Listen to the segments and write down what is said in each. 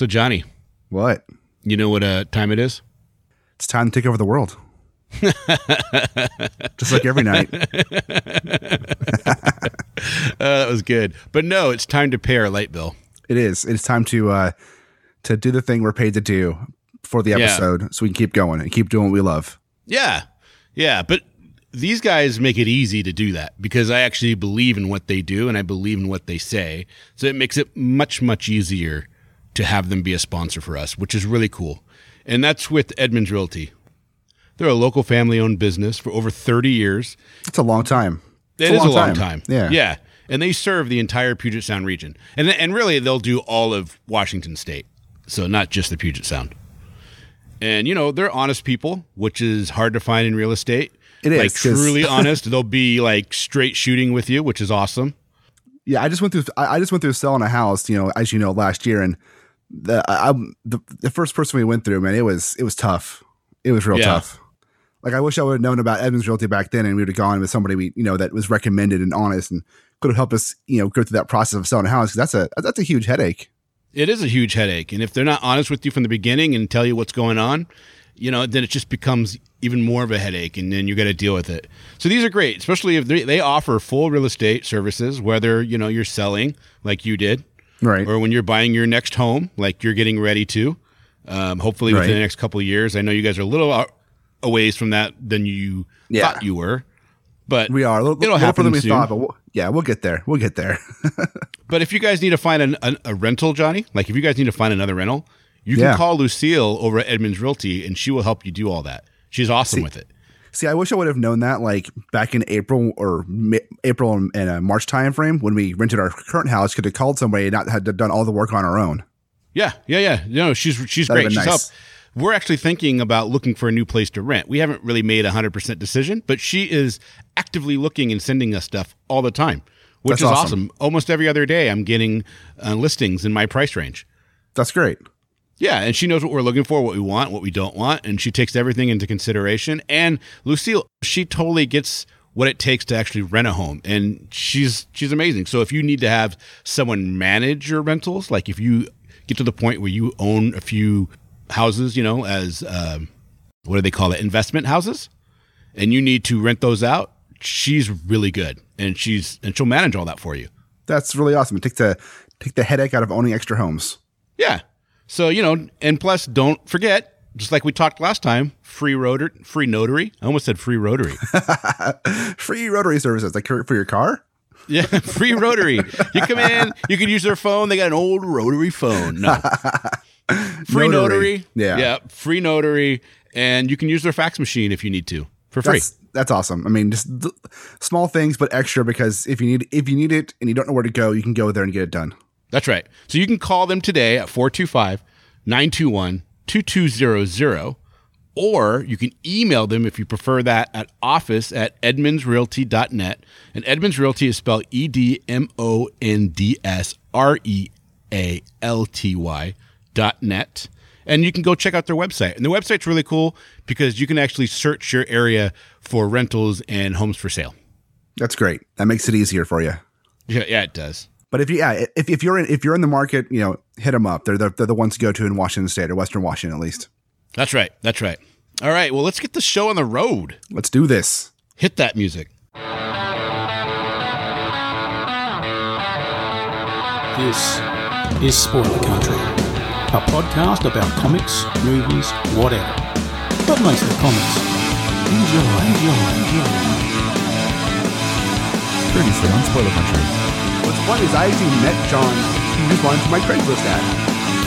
So, Johnny, What? you know what uh, time it is? It's time to take over the world. Just like every night. Uh, that was good. But no, it's time to pay our light bill. It is. It's time to uh to do the thing we're paid to do for the Yeah. episode so we can keep going and keep doing what we love. Yeah. Yeah. But these guys make it easy to do that because I actually believe in what they do and I believe in what they say. So it makes it much, much easier to have them be a sponsor for us, which is really cool. And that's with Edmonds Realty. They're a local family owned business for over 30 years. It's a long time. It's It is a long time. Yeah. Yeah. And they serve the entire Puget Sound region. And, and really, they'll do all of Washington state. So, not just the Puget Sound. And, you know, they're honest people, which is hard to find in real estate. It is, Like, truly honest. They'll be like straight shooting with you, which is awesome. Yeah, I just went through. I just went through selling a house, you know, as you know, last year, and the I, I'm the the first person we went through, man, it was it was tough. It was real Yeah. tough. Like I wish I would have known about Edmonds Realty back then, and we would have gone with somebody we you know that was recommended and honest, and could have helped us, you know, go through that process of selling a house. that's a that's a huge headache. It is a huge headache. And if they're not honest with you from the beginning and tell you what's going on, you know, then it just becomes even more of a headache and then you got to deal with it. So these are great, especially if they, they offer full real estate services, whether, you know, you're selling like you did Right. or when you're buying your next home, like you're getting ready to, um, hopefully within Right. the next couple of years. I know you guys are a little out, a ways from that than you Yeah. thought you were, but we are a little, it'll happen than we soon. thought, but we'll, yeah, we'll get there. We'll get there. But if you guys need to find an, an, a rental, Johnny, like if you guys need to find another rental, you can Yeah. call Lucille over at Edmonds Realty and she will help you do all that. She's awesome with it. See, I wish I would have known that like back in April or April and, and uh, March timeframe when we rented our current house. Could have called somebody and not had done all the work on our own. Yeah, yeah, yeah. No, she's she's That'd great. She's nice. helped. We're actually thinking about looking for a new place to rent. We haven't really made a hundred percent decision, but she is actively looking and sending us stuff all the time, which That's is awesome. awesome. Almost every other day, I'm getting uh, listings in my price range. That's great. Yeah, and she knows what we're looking for, what we want, what we don't want, and she takes everything into consideration. And Lucille, she totally gets what it takes to actually rent a home, and she's she's amazing. So if you need to have someone manage your rentals, like if you get to the point where you own a few houses, you know, as um, what do they call it, investment houses, and you need to rent those out, she's really good, and she's and she'll manage all that for you. That's really awesome. Take the take the headache out of owning extra homes. Yeah. So, you know, and plus don't forget, just like we talked last time, free rotor free notary. I almost said free rotary. Free rotary services like for your car. yeah, free rotary. You come in, you can use their phone. They got an old rotary phone. No. Free Notary. notary. Yeah. Yeah, free notary and you can use their fax machine if you need to for free. That's that's awesome. I mean, just th- small things, but extra because if you need if you need it and you don't know where to go, you can go there and get it done. That's right. So you can call them today at 425 921 2200, or you can email them if you prefer that at office at edmondsrealty.net. And Edmonds Realty is spelled E D M O N D S R E A L T Y dot net. And you can go check out their website. And the website's really cool because you can actually search your area for rentals and homes for sale. That's great. That makes it easier for you. Yeah, yeah, it does. But if you yeah, if, if you're in if you're in the market, you know, hit them up. They're the, they're the ones to go to in Washington State or Western Washington at least. That's right. That's right. All right. Well, let's get the show on the road. Let's do this. Hit that music. This is Spoiler Country, a podcast about comics, movies, whatever. But mostly comics. Enjoy, enjoy, enjoy. Previously on Spoiler Country. What's funny is I actually met John. He was one for my Craigslist ad,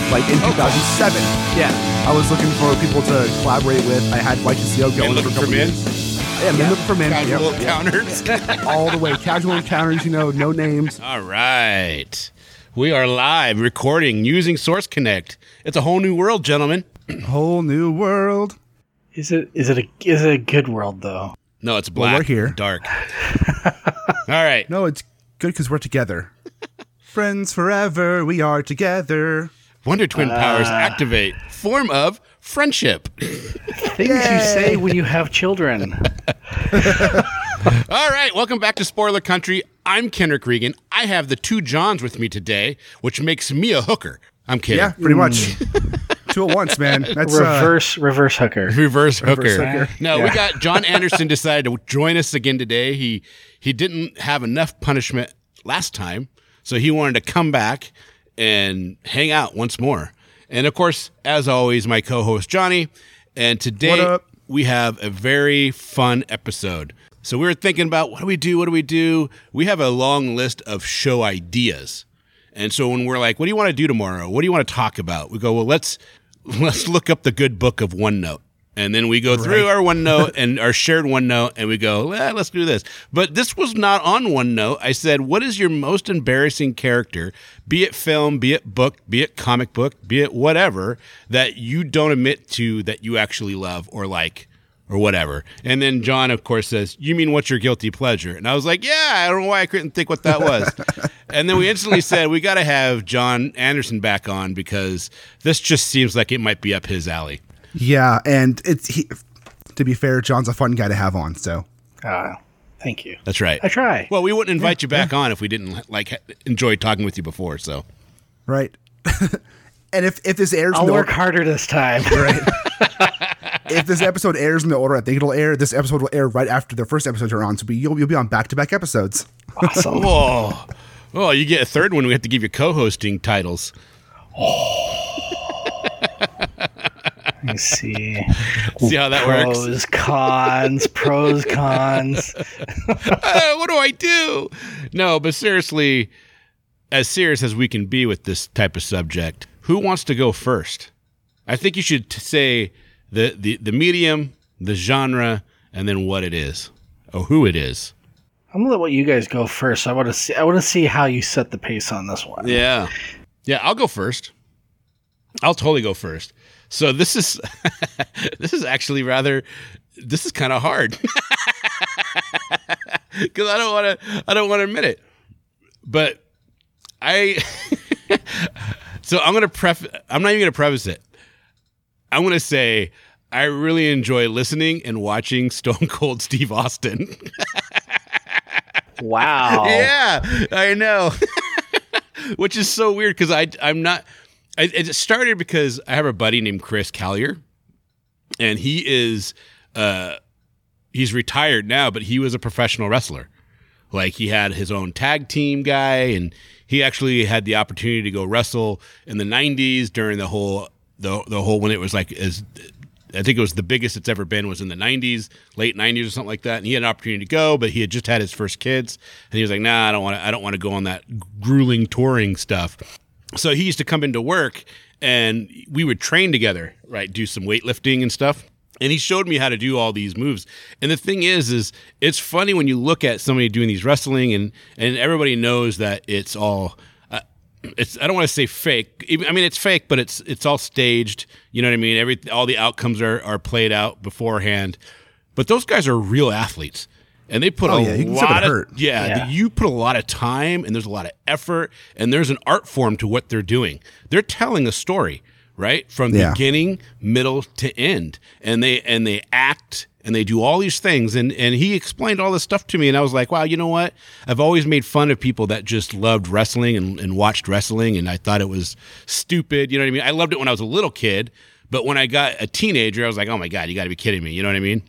like in 2007. Yeah, I was looking for people to collaborate with. I had YTCO going looking for a for couple men? years. Yeah, men looking for men. Casual Yep, yep. encounters. all the way. Casual encounters. You know, no names. All right. We are live recording using Source Connect. It's a whole new world, gentlemen. Whole new world. Is it is it a is it a good world though? No, it's Well, black. we're here. Dark. All right. No, it's good because we're together. Friends forever. We are together. Wonder Twin powers activate. Form of friendship. Things you say when you have children. All right, welcome back to Spoiler Country. I'm Kenric Regan. I have the two Johns with me today, which makes me a hooker. I'm kidding. Yeah, pretty much. Two at once, man. That's uh, reverse reverse hooker. Reverse hooker. hooker. No, we got Jon Anderson decided to join us again today. He he didn't have enough punishment last time, so he wanted to come back and hang out once more. And of course, as always, my co-host Johnny. And today we have a very fun episode. So we were thinking about what do we do? What do we do? We have a long list of show ideas. And so when we're like, what do you want to do tomorrow? What do you want to talk about? We go, well, let's let's look up the good book of OneNote. And then we go through our OneNote and our shared OneNote and we go, eh, let's do this. But this was not on OneNote. I said, what is your most embarrassing character, be it film, be it book, be it comic book, be it whatever, that you don't admit to that you actually love or like? or whatever. And then John, of course, says, You mean what's your guilty pleasure? And I was like, Yeah, I don't know why I couldn't think what that was. and then we instantly said, We got to have Jon Anderson back on because this just seems like it might be up his alley. Yeah, and it's he. To be fair, John's a fun guy to have on. So Ah, thank you. That's right. I try. Well, we wouldn't invite you back on if we didn't like enjoy talking with you before. So right. and if if this airs, I'll work or- harder this time. Right. if this episode airs in the order I think it'll air, this episode will air right after the first episode you're on. So be, you'll you'll be on back to back episodes. awesome. whoa, oh, you get a third one. We have to give you co-hosting titles. Let me see. See how that works? Pros, cons, pros, cons. Uh, what do I do? No, but seriously, as serious as we can be with this type of subject, who wants to go first? I think you should t- say the, the, the medium, the genre, and then what it is, or who it is. I'm gonna let you guys go first. I want to see. I want to see how you set the pace on this one. Yeah. Yeah, I'll go first. I'll totally go first. So this is this is actually rather this is kind of hard. Cuz I don't want to I don't want to admit it. But I So I'm going to pref I'm not even going to preface it. I'm to say I really enjoy listening and watching Stone Cold Steve Austin. Wow. Yeah, I know. Which is so weird because I I'm not. It started because I have a buddy named Chris Callier, and he is uh he's retired now, but he was a professional wrestler. Like he had his own tag team guy, and he actually had the opportunity to go wrestle in the '90s during the whole the the whole when it was like as I think it was the biggest it's ever been was in the 90s, late 90s or something like that. And he had an opportunity to go, but he had just had his first kids, and he was like, "Nah, I don't want to. I don't want to go on that grueling touring stuff." So he used to come into work, and we would train together, right? Do some weightlifting and stuff. And he showed me how to do all these moves. And the thing is, is it's funny when you look at somebody doing these wrestling, and and everybody knows that it's all uh, it's I don't want to say fake. I mean it's fake, but it's it's all staged. You know what I mean? Every all the outcomes are are played out beforehand. But those guys are real athletes. And they put Oh, a yeah, you lot of yeah, Yeah. you put a lot of time and there's a lot of effort and there's an art form to what they're doing. They're telling a story, right? From Yeah. beginning, middle to end. And they and they act and they do all these things and and he explained all this stuff to me and I was like, "Wow, you know what? I've always made fun of people that just loved wrestling and, and watched wrestling and I thought it was stupid, you know what I mean? I loved it when I was a little kid, but when I got a teenager, I was like, "Oh my god, you got to be kidding me." You know what I mean?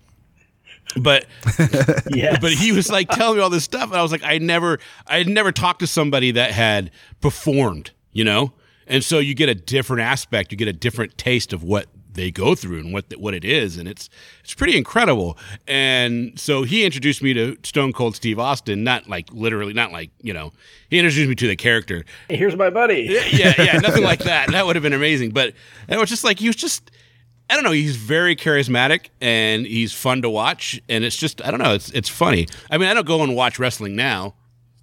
But Yes. but he was like telling me all this stuff and i was like i never i had never talked to somebody that had performed you know and so you get a different aspect you get a different taste of what they go through and what what it is and it's it's pretty incredible and so he introduced me to stone cold steve austin not like literally not like you know he introduced me to the character Here's my buddy. yeah, yeah, nothing like that. That would have been amazing. But it was just like he was just I don't know, he's very charismatic and he's fun to watch and it's just I don't know, it's it's funny. I mean, I don't go and watch wrestling now.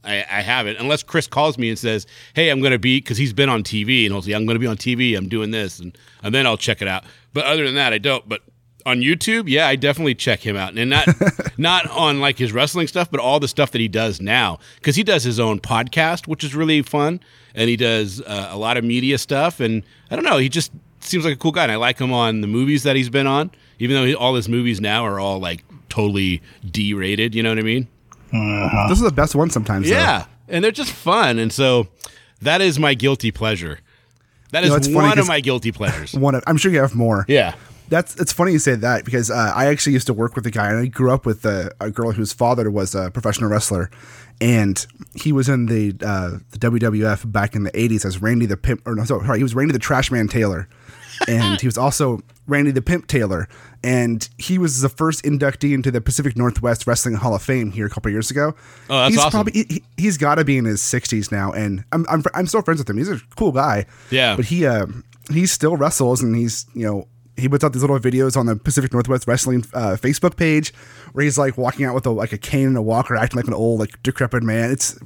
I, I haven't unless Chris calls me and says, "Hey, I'm going to be," because he's been on TV and he'll say, "I'm going to be on TV. I'm doing this," and and then I'll check it out. But other than that, I don't. But on YouTube, yeah, I definitely check him out, and not not on like his wrestling stuff, but all the stuff that he does now, because he does his own podcast, which is really fun, and he does uh, a lot of media stuff, and I don't know, he just seems like a cool guy, and I like him on the movies that he's been on, even though he, all his movies now are all like totally D-rated. You know what I mean? This is the best one sometimes. though. Yeah, and they're just fun, and so that is my guilty pleasure. That is You know, it's funny one of 'cause- my guilty pleasures. One, of, I'm sure you have more. yeah. That's it's funny you say that because uh, I actually used to work with a guy and I grew up with a, a girl whose father was a professional wrestler, and he was in the uh, the WWF back in the '80s as Randy the Pimp. Or no, sorry, he was Randy the Trash Man Taylor, and he was also Randy the Pimp Taylor, and he was the first inductee into the Pacific Northwest Wrestling Hall of Fame here a couple years ago. Oh, that's he's awesome. Probably, he, he's got to be in his 60s now, and I'm, I'm I'm still friends with him. He's a cool guy. Yeah. but he uh, he still wrestles, and he's you know he puts out these little videos on the Pacific Northwest Wrestling uh, Facebook page where he's like walking out with a, like a cane and a walker, acting like an old like decrepit man. It's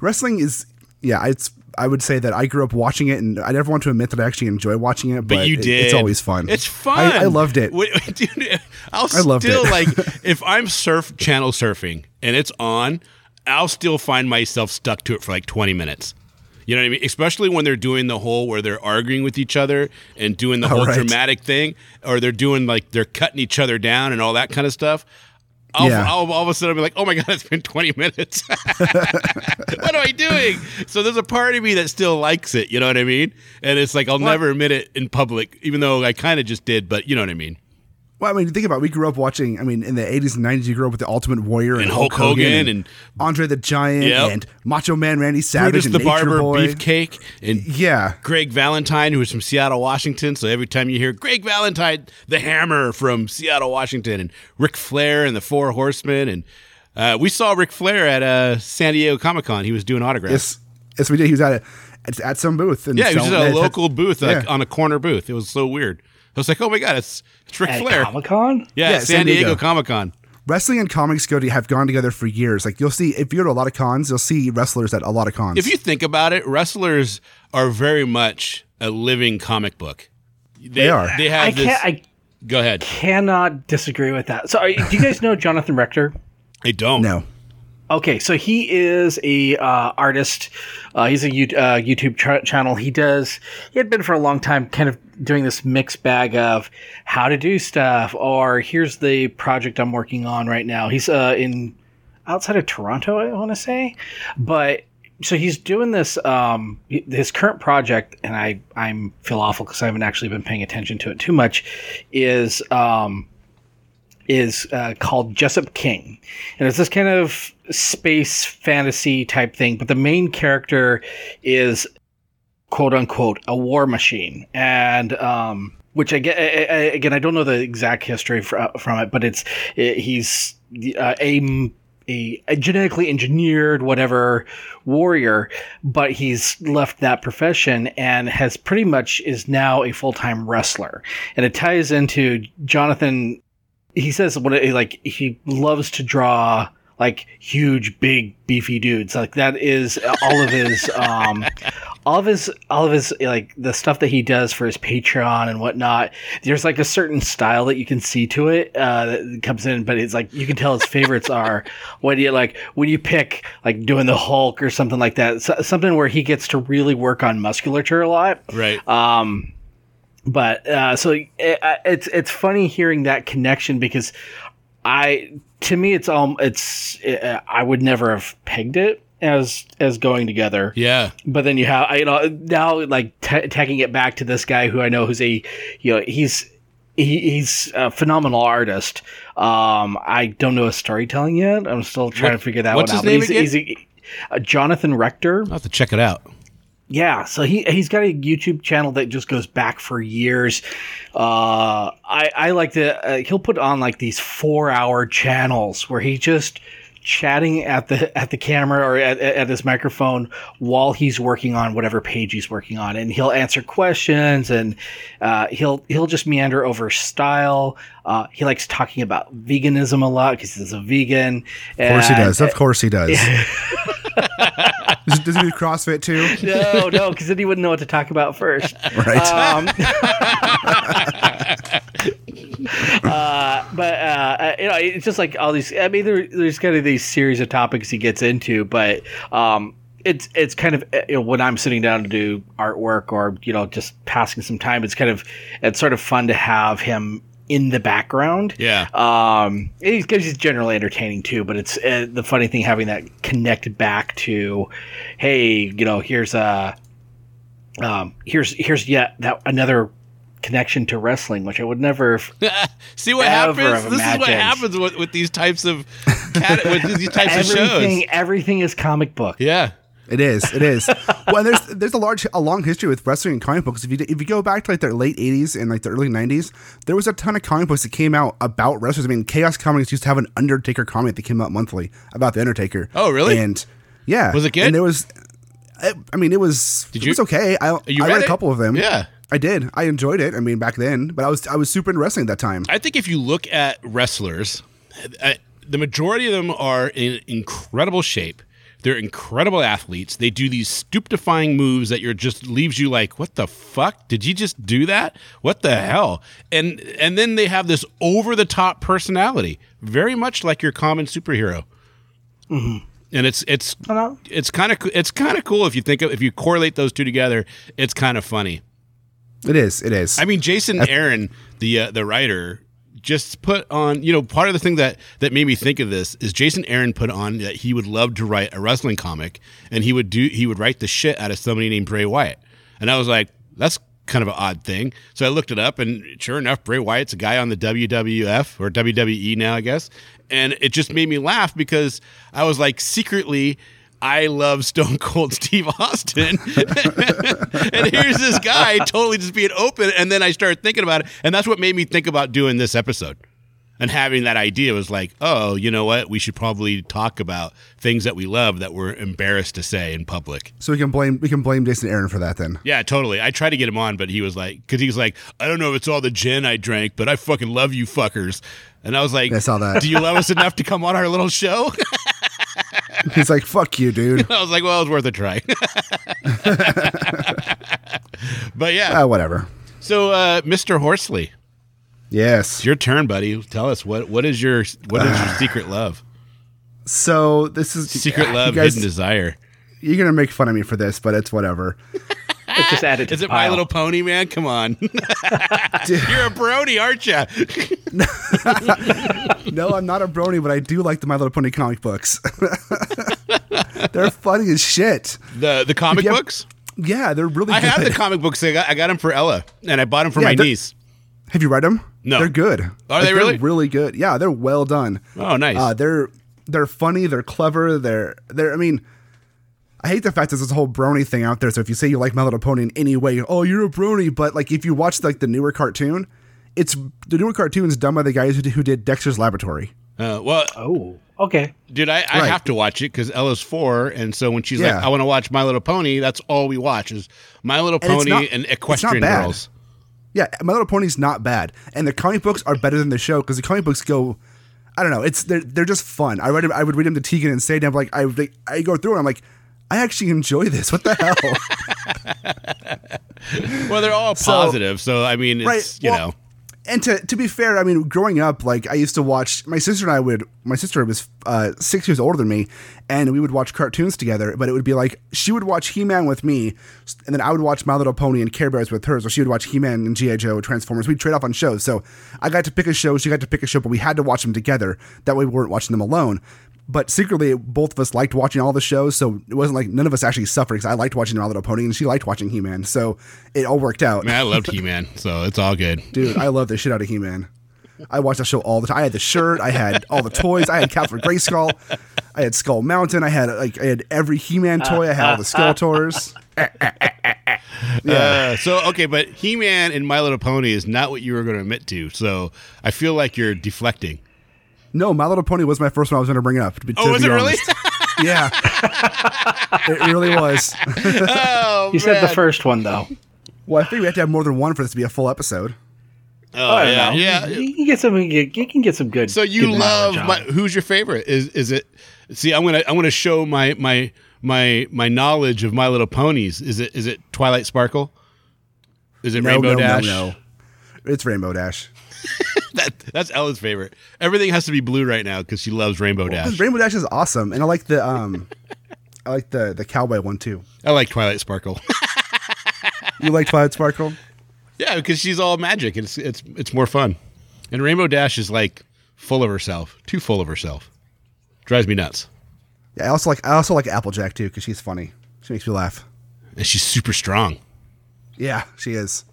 wrestling is yeah. It's I would say that I grew up watching it, and I never want to admit that I actually enjoy watching it. But, But you it- did. it's always fun. It's fun. I, I loved it. Dude, I'll I loved still it. like if I'm surf channel surfing and it's on, I'll still find myself stuck to it for like 20 minutes. You know what I mean? Especially when they're doing the whole where they're arguing with each other and doing the whole right. dramatic thing, or they're doing like they're cutting each other down and all that kind of stuff. I'll, Yeah. I'll all of a sudden be like, "Oh my god, it's been 20 minutes. what am I doing?" So there's a part of me that still likes it. You know what I mean? And it's like I'll never admit it in public, even though I kind of just did. But you know what I mean? Well, I mean, think about it. We grew up watching. I mean, in the '80s and '90s, you grew up with the Ultimate Warrior and, And Hulk, Hogan, Hogan and, and- Andre the Giant Yep. and Macho Man Randy Savage Brutus and the Nature Barber Boy. Beefcake and Yeah, Greg Valentine, who was from Seattle, Washington. So every time you hear Greg Valentine, the Hammer from Seattle, Washington, and Ric Flair and the Four Horsemen, and uh, we saw Ric Flair at uh, San Diego Comic Con. He was doing autographs. yes, yes, we did. He was at a, at, some booth. And Yeah, he was at a had- local booth, like yeah. on a corner booth. It was so weird. I was like, oh my god, it's it's Ric At Flair. Comic Con? yeah, Yeah, San, San Diego, Diego. Comic Con. Wrestling and comics go to have gone together for years. Like you'll see if you go to a lot of cons, you'll see wrestlers at a lot of cons. If you think about it, wrestlers are very much a living comic book. They, are. They have I this. can't. I go ahead. cannot disagree with that. So, are, do you guys know Jonathan Rector? I don't. no, Okay, so he is a uh, artist. Uh, he's a U- uh, YouTube ch- channel. He does. He had been for a long time, kind of doing this mixed bag of how to do stuff, or here's the project I'm working on right now. He's uh, in outside of Toronto, I want to say, but so he's doing this. Um, his current project, and I I'm feel awful because I haven't actually been paying attention to it too much. Is um, is uh, called Jesop King, and it's this kind of space fantasy type thing. But the main character is quote unquote a war machine, and um, which I get again I don't know the exact history from it, but it's he's uh, a a, a genetically engineered whatever warrior, but he's left that profession and has pretty much is now a full time wrestler, and it ties into Jonathan he says what it, like he loves to draw like huge big beefy dudes. Like that is all of his um all of his all of his like the stuff that he does for his patreon and whatnot. There's like a certain style that you can see to it uh that comes in but it's like you can tell his favorites are when you like when you pick like doing the hulk or something like that. So, something where he gets to really work on musculature a lot. Right. um, but uh, so it, it's it's funny hearing that connection because I to me it's um it's uh, I would never have pegged it as as going together. yeah. But then you have I you know now like t- taking it back to this guy who I know who's a you know he's he, he's a phenomenal artist. Um, I don't know his storytelling yet. I'm still trying What- to figure that one out. name but again? he's, he's a, uh, Jonathan Rector. I'll have to check it out. Yeah, so he he's got a YouTube channel that just goes back for years. Uh, I I like to uh, he'll put on like these four hour channels where he just chatting at the at the camera or at, at his microphone while he's working on whatever page he's working on, and he'll answer questions and uh, he'll he'll just meander over style. Uh, he likes talking about veganism a lot because he's a vegan. of course he does. Of course he does. does, does he do CrossFit too? No, no, because then he wouldn't know what to talk about first. Right. Um, uh, but uh, uh, you know, it's just like all these. I mean, there, there's kind of these series of topics he gets into, but um, it's it's kind of uh, you know when I'm sitting down to do artwork or you know just passing some time, it's kind of it's sort of fun to have him in the background. Yeah. Um, he's because he's generally entertaining too, but it's uh, the funny thing having that connect back to, hey, you know, here's a Um, here's here's yet that another connection to wrestling, which I would never. See what Ever happens. have This is what happens with, with these types of cat, with these types of everything shows. everything is comic book. Yeah. is. It is. Well, there's there's a large a long history with wrestling and comic books. If you if you go back to like the late '80s and like the early '90s, there was a ton of comic books that came out about wrestlers. I mean, Chaos Comics used to have an Undertaker comic that came out monthly about the Undertaker. Oh, really? And yeah, Was it good? And there was, I, I mean, it was. Did it you- was okay. I You I read read, a couple of them. Yeah. I did. I enjoyed it. I mean, back then, but I was I was super into wrestling at that time. I think if you look at wrestlers, uh, the majority of them are in incredible shape. They're incredible athletes. They do these stupefying moves that you're just leaves you like, what the fuck? Did you just do that? What the hell? And and then they have this over the top personality, very much like your common superhero. And it's it's it's kind of it's kind of cool if you think of, if you correlate those two together. It's kind of funny. It is. It is. I mean, Jason Aaron, the uh, the writer, just put on. You know, part of the thing that that made me think of this is Jason Aaron put on that he would love to write a wrestling comic, and he would do he would write the shit out of somebody named Bray Wyatt, and I was like, that's kind of an odd thing. So I looked it up, and sure enough, Bray Wyatt's a guy on the WWF or WWE now, I guess, and it just made me laugh because I was like, secretly. I love Stone Cold Steve Austin. and here's this guy totally just being open. And then I started thinking about it. And that's what made me think about doing this episode. And having that idea was like, oh, you know what? We should probably talk about things that we love that we're embarrassed to say in public. so we can blame we can blame Jason Aaron for that then. Yeah, totally. I tried to get him on, but he was like, because he was like, I don't know if it's all the gin I drank, but I fucking love you fuckers. And I was like, I saw that. Do you love us enough to come on our little show? He's like, "Fuck you, dude." I was like, well, it was worth a try. but yeah, Ah, whatever. so uh, Mr. Horsley, Yes. it's your turn, buddy. Tell us what what is your what is your secret love? So this is Secret love, guys- hidden desire. You're gonna make fun of me for this, but it's whatever. Let's just add it to Is the it My. Little Pony, man? Come on, you're a Brony, aren't you? No, I'm not a brony, but I do like the My Little Pony comic books. they're funny as shit. the the comic Yeah. books. Yeah, they're really I good. have the comic books. I got I got them for Ella, and I bought them for Yeah, my niece. Have you read them? No. they're good. Are they they're really? really good? Yeah, they're well done. Oh, nice. Uh, they're they're funny. They're clever. They're they're. I mean, I hate the fact that there's this whole brony thing out there. So if you say you like My Little Pony in any way, oh, you're a brony. But like if you watch like the newer cartoon, it's the newer cartoon's done by the guys who did, who did Dexter's Laboratory. Uh, well, Oh, okay. dude, I, I Right. have to watch it because Ella's four, and so when she's Yeah. like, "I want to watch My Little Pony," that's all we watch is My Little And Pony not- and it's not Equestria bad. Girls. Yeah, My Little Pony's not bad, and the comic books are better than the show because the comic books go. I don't know. It's they're they're just fun. I read them, I would read them to Tegan and say them like I I go through and I'm like I actually enjoy this. What the hell? Well, they're all So- positive, so I mean, it's Right, you well- know, and to to be fair, I mean, growing up, like I used to watch. My sister and I would. My sister was uh, six years older than me, and we would watch cartoons together. But it would be like she would watch He Man with me, and then I would watch My Little Pony and Care Bears with her. So she would watch He Man and GI Joe, Transformers. We'd trade off on shows. So I got to pick a show, she got to pick a show, but we had to watch them together. That way, we weren't watching them alone. But secretly, both of us liked watching all the shows, so it wasn't like none of us actually suffered because I liked watching My Little Pony and she liked watching He Man. So it all worked out. man, I loved He Man, so it's all good. Dude, I love the shit out of He Man. I watched that show all the time. I had the shirt, I had all the toys, I had Castle Grayskull, I had Skull Mountain, I had like I had every He Man toy, I had all the Skeletors. Uh, so okay, but He Man and My Little Pony is not what you were going to admit to. So I feel like you're deflecting. No, My Little Pony was my first one I was going to bring up. To be, Oh, to was be it really? honest. yeah, it really was. oh, You said the first one though. Well, I think we have to have more than one for this to be a full episode. Oh, I don't yeah, know. yeah. You can get some. You can get some good. So you good love my, who's your favorite? Is is it? See, I'm gonna I'm gonna show my my my my knowledge of My Little Ponies. Is it is it Twilight Sparkle? Is it No, Rainbow no, Dash? no, no. It's Rainbow Dash. That that's Ella's favorite. Everything has to be blue right now because she loves Rainbow Dash. Rainbow Dash is awesome, and I like the um, I like the the cowboy one too. I like Twilight Sparkle. You like Twilight Sparkle? yeah, because she's all magic. It's it's it's more fun. And Rainbow Dash is like full of herself, too full of herself. Drives me nuts. Yeah, I also like I also like Applejack too because she's funny. She makes me laugh. And she's super strong. Yeah, she is.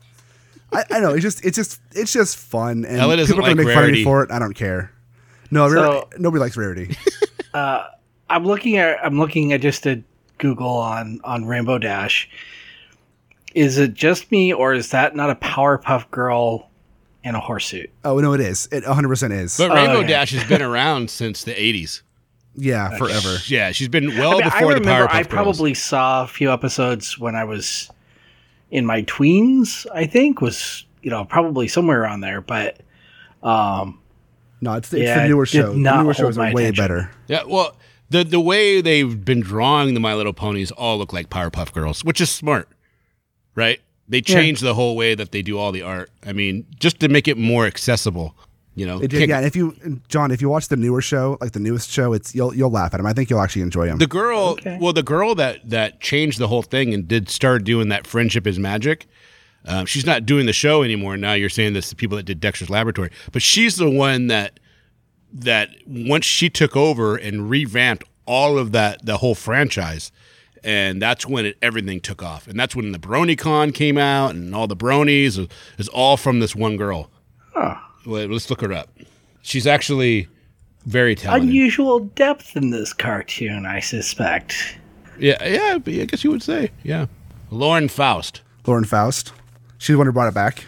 I, I know. It's just it's just it's just fun, and Ella doesn't people are gonna like make fun of me for it. I don't care. No, So- Rarity- nobody likes Rarity. Uh, I'm looking at I'm looking at just a Google on on Rainbow Dash. Is it just me, or is that not a Powerpuff Girl in a horsesuit? oh no, it is. It 100 percent is. But Oh, Rainbow okay. Dash has been around since the '80s. yeah, forever. Yeah, she's been well I, mean, I before the remember Powerpuff I Girls. probably saw a few episodes when I was in my tweens. I think was you know probably somewhere around there, but um, No, it's, it's Yeah, the newer it did show. The newer hold shows are way attention. better. Yeah, well, the the way they've been drawing the My Little Ponies all look like Powerpuff Girls, which is smart, right? They changed the whole way that they do all the art. I mean, just to make it more accessible. You know, did, Can't- yeah, and if you, John, if you watch the newer show, like the newest show, it's you'll you'll laugh at him. I think you'll actually enjoy him. the girl, Okay. well, the girl that that changed the whole thing and did start doing that friendship is magic. Um, she's not doing the show anymore. Now you're saying this to people that did Dexter's Laboratory, but she's the one that that once she took over and revamped all of that the whole franchise and that's when it, everything took off and that's when the BronyCon came out and all the bronies is, is all from this one girl well, let's look her up she's actually very talented unusual depth in this cartoon. I suspect. yeah yeah i guess you would say yeah lauren faust Lauren Faust, she's the one who brought it back.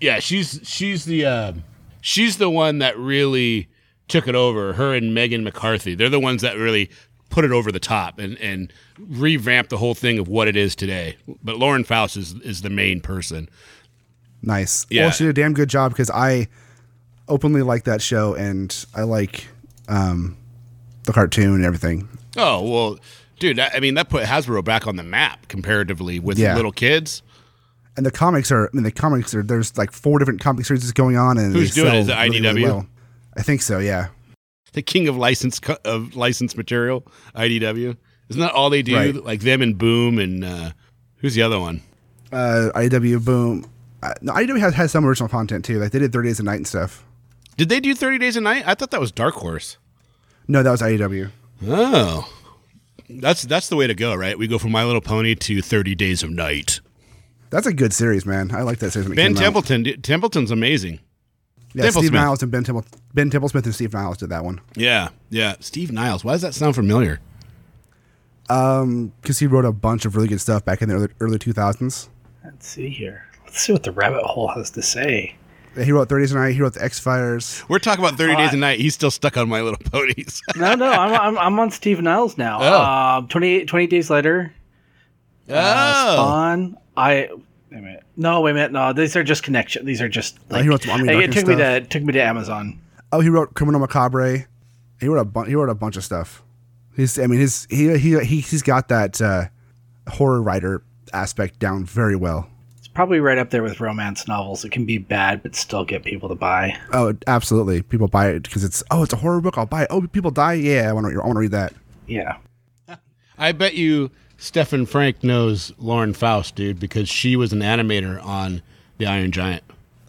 yeah she's she's the uh, she's the one that really took it over her and megan mccarthy they're the ones that really put it over the top and and revamped the whole thing of what it is today but lauren faust is is the main person Nice. Yeah. Well, she did a damn good job because I openly like that show and I like um, the cartoon and everything. oh well dude i mean that put hasbro back on the map comparatively with Yeah. little kids And the comics are, I mean, the comics are, there's like four different comic series going on. and Who's doing it? Is it really, really IDW? well. I think so, yeah. the king of license co- of licensed material idw isn't that all they do Right. like them and boom and uh who's the other one Uh, IDW, boom. Uh, no, IDW has, has some original content too. Like they did 30 Days a Night and stuff. Did they do 30 days a night i thought that was dark horse No, that was IDW. Oh, that's that's the way to go, right? We go from My Little Pony to Thirty Days of Night. That's a good series, man. I like that series. Ben came out. Templeton, Templeton's amazing. yeah, Temple Steve Smith. Niles and Ben Temple, Ben Templesmith and Steve Niles did that one Yeah, yeah. Steve Niles. Why does that sound familiar? Um, because he wrote a bunch of really good stuff back in the early, early 2000s. Let's see here. Let's see what the rabbit hole has to say. He wrote 30 Days a Night. He wrote the X Files. We're talking about Thirty Oh, Days a Night. He's still stuck on My Little Ponies. No, no, I'm, I'm, I'm on Steve Niles now. Oh. Um, 28, 28 days later, uh, oh, Spawn. I wait a minute. No, wait a minute. No, these are just connection. These are just. Like, he wrote some Army it Duck and took me to it took me to Amazon. Oh, he wrote Criminal Macabre. He wrote a bunch. He wrote a bunch of stuff. He's. I mean, his he he, he he's got that uh, horror writer aspect down very well. It's probably right up there with romance novels. It can be bad, but still get people to buy. Oh, absolutely. People buy it because it's oh, it's a horror book. I'll buy it. Oh, people die. Yeah, I want to. I want to read that. Yeah. I bet you Stefan Frank knows Lauren Faust, dude, because she was an animator on The Iron Giant.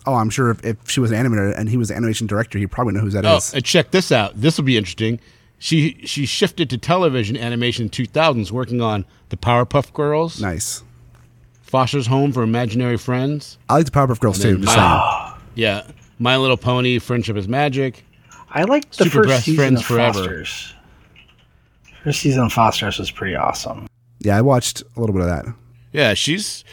Oh, I'm sure if, if she was an animator and he was the animation director, he'd probably know who that Oh, is. and check this out. This will be interesting. She she shifted to television animation in 2000s, working on the Powerpuff Girls, Nice. Foster's Home for Imaginary Friends. I like the Powerpuff Girls too. Just my- saying. Yeah, My Little Pony, Friendship is Magic. I like the Super first season Friends of Forever. Foster's. First season of Foster's was pretty awesome. Yeah, I watched a little bit of that. Yeah, she's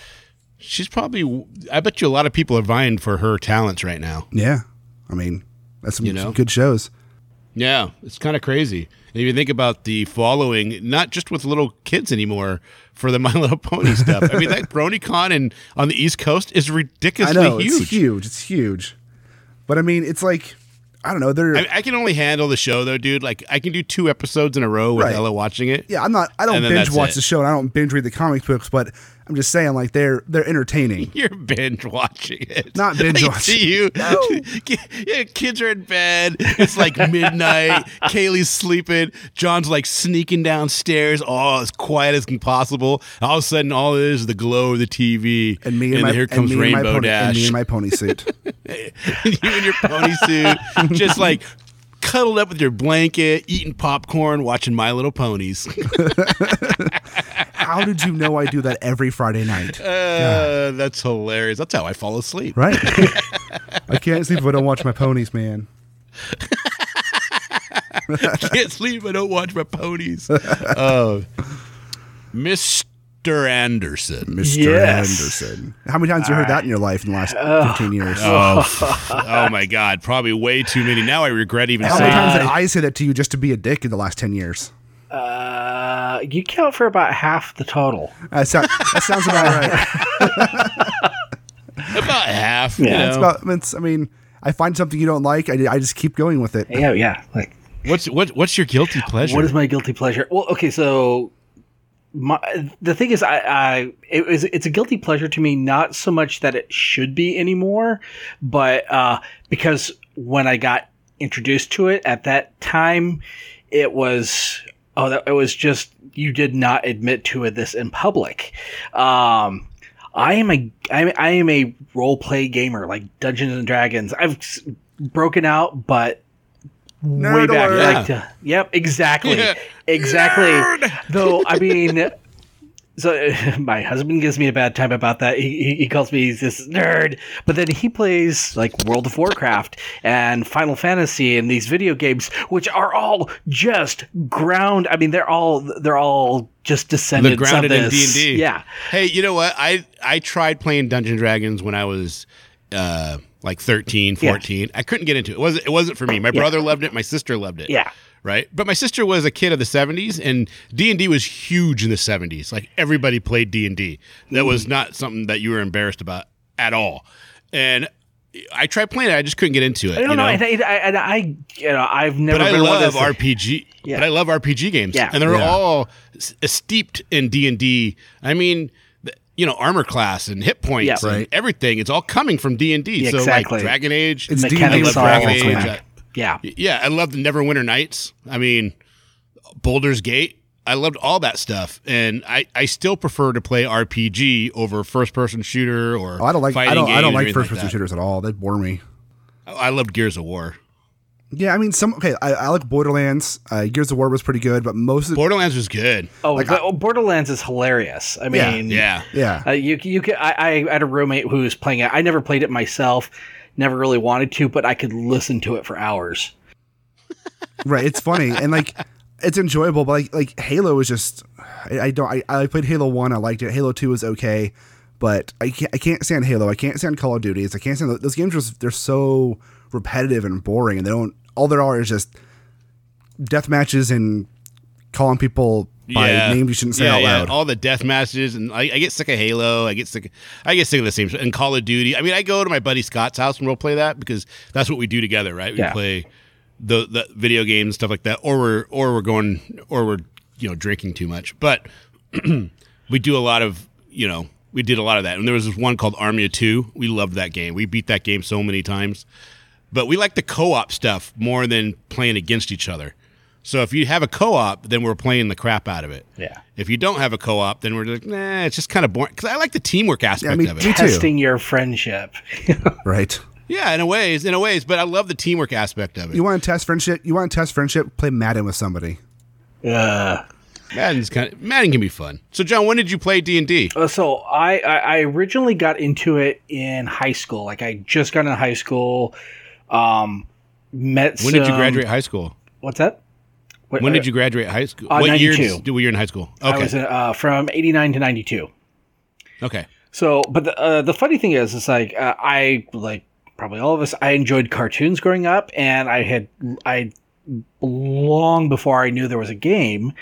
she's probably. I bet you a lot of people are vying for her talents right now. Yeah, I mean that's some, You know? some good shows. Yeah, it's kind of crazy. If you think about the following, not just with little kids anymore for the My Little Pony stuff. I mean, that BronyCon and on the East Coast is I ridiculously know huge. it's huge. It's huge, but I mean it's like I don't know. They're I, I can only handle the show though, dude. Like I can do two episodes in a row with Right. Ella watching it. yeah. I'm not. I don't binge watch it. the show and I don't binge read the comic books, but I'm just saying like they're they're entertaining. You're binge watching it. Not binge I watching. See you. yeah, kids are in bed. It's like midnight. Kaylee's sleeping. John's like sneaking downstairs, all as quiet as possible. All of a sudden, all it is is the glow of the TV. And me and, my here and comes and my Rainbow pony, and me Dash. and my pony suit. you in your pony suit, just like cuddled up with your blanket, eating popcorn, watching My Little Ponies. How did you know I do that every Friday night? Uh, that's hilarious. That's how I fall asleep. Right? I can't sleep if I don't watch my ponies, man. I can't sleep. if I don't watch my ponies. Oh, Mr. Anderson. Mr. Yes. Anderson. How many times have you heard that in your life in the last 15 years? Oh my God, probably way too many. Now I regret even How many times it. did I say that to you just to be a dick in the last 10 years? Uh, you count for about half the total. That, sound, that sounds about right. About half. you Yeah, It's about, it's, I mean, I find something you don't like, I, I just keep going with it. Yeah, yeah. Like, What's what? What's your guilty pleasure? what is my guilty pleasure? Well, okay, so my the thing is, I, I it was it's a guilty pleasure to me, not so much that it should be anymore, but uh, because when I got introduced to it at that time, it was oh, that, it was just you did not admit to it this in public. Um, I am a I, am a role play gamer like Dungeons and Dragons. I've broken out, but way back. alert. Like, uh, yep, exactly, exactly. Though I mean, so my husband gives me a bad time about that. He, he, he calls me this nerd, but then he plays like World of Warcraft and Final Fantasy and these video games, which are all just ground. I mean, they're all they're all just descendants They're grounded of in. D&D. Yeah, Hey, you know what? I I tried playing Dungeons and Dragons when I was uh, like 13, 14. I couldn't get into it. It wasn't it wasn't for me. My brother loved it, my sister loved it. yeah. Right? But my sister was a kid of the 70s and D&D was huge in the 70s. Like everybody played D&D. That was mm. not something that you were embarrassed about at all. And I tried playing it, I just couldn't get into it. I don't you know. know? And I, I, I, you know, I've never but I been one love of those. RPG. Yeah. But I love RPG games. Yeah. and they're Yeah. all steeped in D and D. I mean, th- you know, armor class and hit points Yeah. and Right. everything. It's all coming from D and D. Yeah, So exactly. like Dragon Age. It's D&D Mechanics love Dragon Age. I- yeah. yeah, I love the Neverwinter Nights. I mean, Baldur's Gate. I loved all that stuff, and I, I still prefer to play RPG over first person shooter or Oh, I don't like I fighting don't I don't like first person that. shooters at all. They bore me. I loved Gears of War. Yeah, I mean some okay, I, I like Borderlands. Uh, Gears of War was pretty good, but most of the, Borderlands was good. Oh, Like, but- oh, Borderlands is hilarious. I mean, Yeah, yeah. Uh, you you could, I, I had a roommate who was playing it. I never played it myself, never really wanted to, but I could listen to it for hours. right, it's funny and like it's enjoyable, but like like Halo is just I, I don't I, I played Halo 1, I liked it. Halo 2 was okay, but I can't I can't stand Halo. I can't stand Call of Duties. I can't stand those games just they're so repetitive and boring and they don't all there are is just death matches and calling people by names you shouldn't say Yeah, out yeah. loud. All the death matches, and I, I get sick of Halo. I get sick. I get sick of the same. shit. And Call of Duty. I mean, I go to my buddy Scott's house and we'll play that because that's what we do together, right? We Yeah. play the the video games and stuff like that, or we're or we're going or we're you know drinking too much. But we do a lot of you know we did a lot of that. And there was this one called Army of Two. We loved that game. We beat that game so many times. But we like the co-op stuff more than playing against each other. So if you have a co-op, then we're playing the crap out of it. Yeah. If you don't have a co-op, then we're like, nah, it's just kind of boring. Because I like the teamwork aspect mean, of it. too. Testing your friendship. right. Yeah, in a ways, in a ways. But I love the teamwork aspect of it. You want to test friendship? You want to test friendship? Play Madden with somebody. Uh, Madden's kind of Madden can be fun. So John, when did you play D and D? uh, so I, I I originally got into it in high school. Like I just got into high school. Um, met. When did you graduate high school? What's that? What- When uh, did you graduate high school? uh, what 92. years were you in high school? I was uh, from eighty nine to ninety two. okay. So, but the uh, the funny thing is, it's like uh, I like probably all of us. I enjoyed cartoons growing up, and I had I long before I knew there was a game,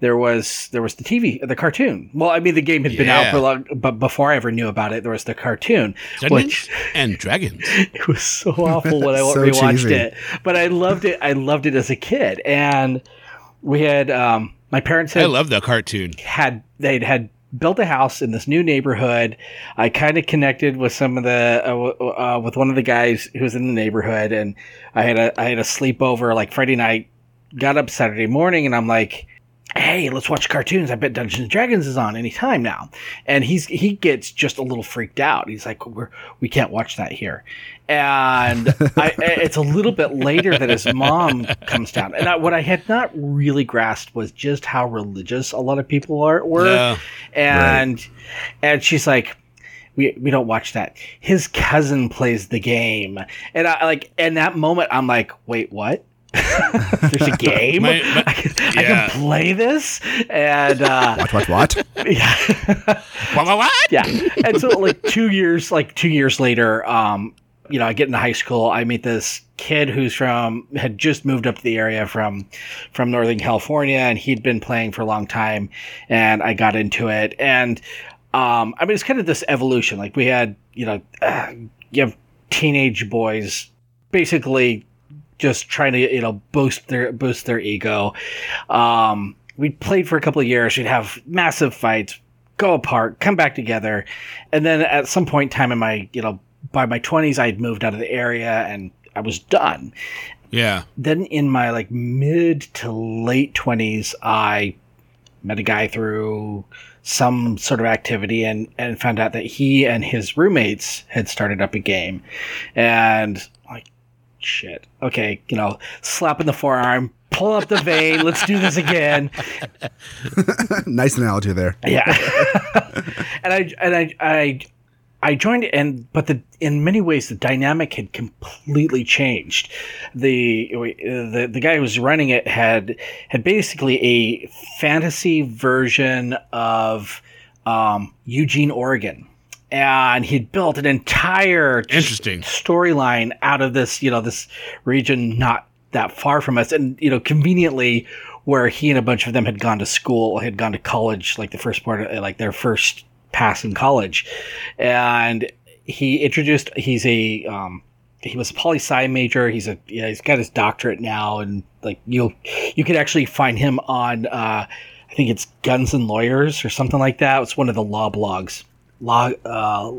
there was there was the TV, the cartoon. Well, I mean, the game had been out Yeah. for long, but before I ever knew about it, there was the cartoon, Dungeons which and Dragons. it was so awful when I So rewatched cheesy. it. But I loved it. I loved it as a kid, and we had um, my parents had I love the cartoon. had they'd had built a house in this new neighborhood. I kind of connected with some of the uh, uh, with one of the guys who was in the neighborhood, and I had a I had a sleepover like Friday night. Got up Saturday morning, and I'm like, hey, let's watch cartoons. I bet Dungeons and Dragons is on anytime now. And he's he gets just a little freaked out. He's like, We're, we can't watch that here. And I, eh, it's a little bit later that his mom comes down. And I, what I had not really grasped was just how religious a lot of people are were. Yeah. And and she's like, we, we don't watch that. His cousin plays the game, and I like. In that moment, I'm like, wait, what? There's a game. My- my- I, can, I can play this, and uh, What? What? What? yeah, What, what, what? yeah. And so, like two years, like two years later, um, you know, I get into high school. I meet this kid who's from had just moved up to the area from from Northern California, and he'd been playing for a long time. And I got into it, and um, I mean, it's kind of this evolution. Like we had, you know, uh, you have teenage boys basically just trying to you know boost their boost their ego. Um, we played for a couple of years. We'd have massive fights, go apart, come back together, and then at some point in time in my you know by my twenties, I'd moved out of the area and I was done. Yeah. Then in my like mid to late twenties, I met a guy through some sort of activity and and found out that he and his roommates had started up a game and shit okay you know slap in the forearm pull up the vein let's do this again nice analogy there. yeah and i and i i I joined and but the in many ways the dynamic had completely changed. The the the guy who was running it had had basically a fantasy version of um, Eugene, Oregon, and he'd built an entire Interesting. storyline out of this you know this region not that far from us, and you know conveniently where he and a bunch of them had gone to school, had gone to college, like the first part, of, like their first pass in college, and he introduced. He's a um, he was a poli sci major. He's a yeah, he's got his doctorate now, and like you you could actually find him on uh, I think it's Guns and Lawyers or something like that. It's one of the law blogs. Law uh,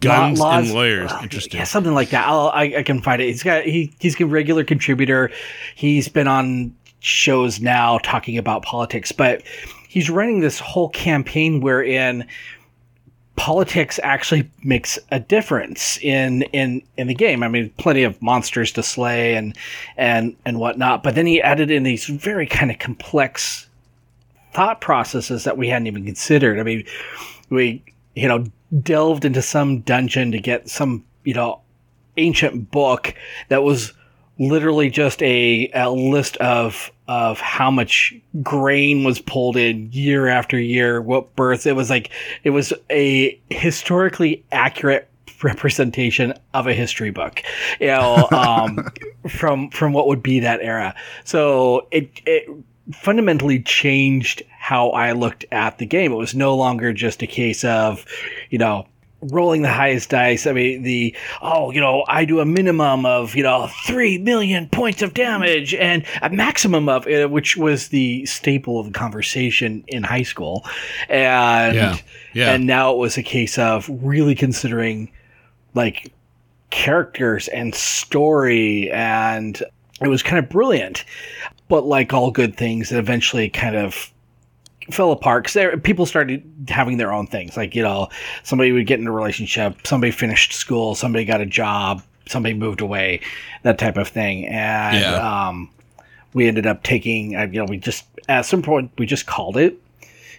Guns laws- and lawyers. uh, Interesting. Yeah, something like that. I'll, I I can find it. He's got he he's a regular contributor. He's been on shows now talking about politics, but he's running this whole campaign wherein politics actually makes a difference in in in the game. I mean, plenty of monsters to slay and and and whatnot. But then he added in these very kind of complex thought processes that we hadn't even considered. I mean, we you know delved into some dungeon to get some you know ancient book that was literally just a, a list of of how much grain was pulled in year after year, what births. It was like it was a historically accurate representation of a history book, you know, um, from from what would be that era. So it it fundamentally changed how I looked at the game. It was no longer just a case of, you know, rolling the highest dice. I mean, the, oh, you know, I do a minimum of, you know, 3 million points of damage and a maximum of, which was the staple of the conversation in high school. And, Yeah. Yeah. and now it was a case of really considering like characters and story and it was kind of brilliant but like all good things it eventually kind of fell apart because people started having their own things. Like you know somebody would get in a relationship somebody finished school somebody got a job somebody moved away that type of thing. And Yeah. um, we ended up taking you know we just at some point we just called it.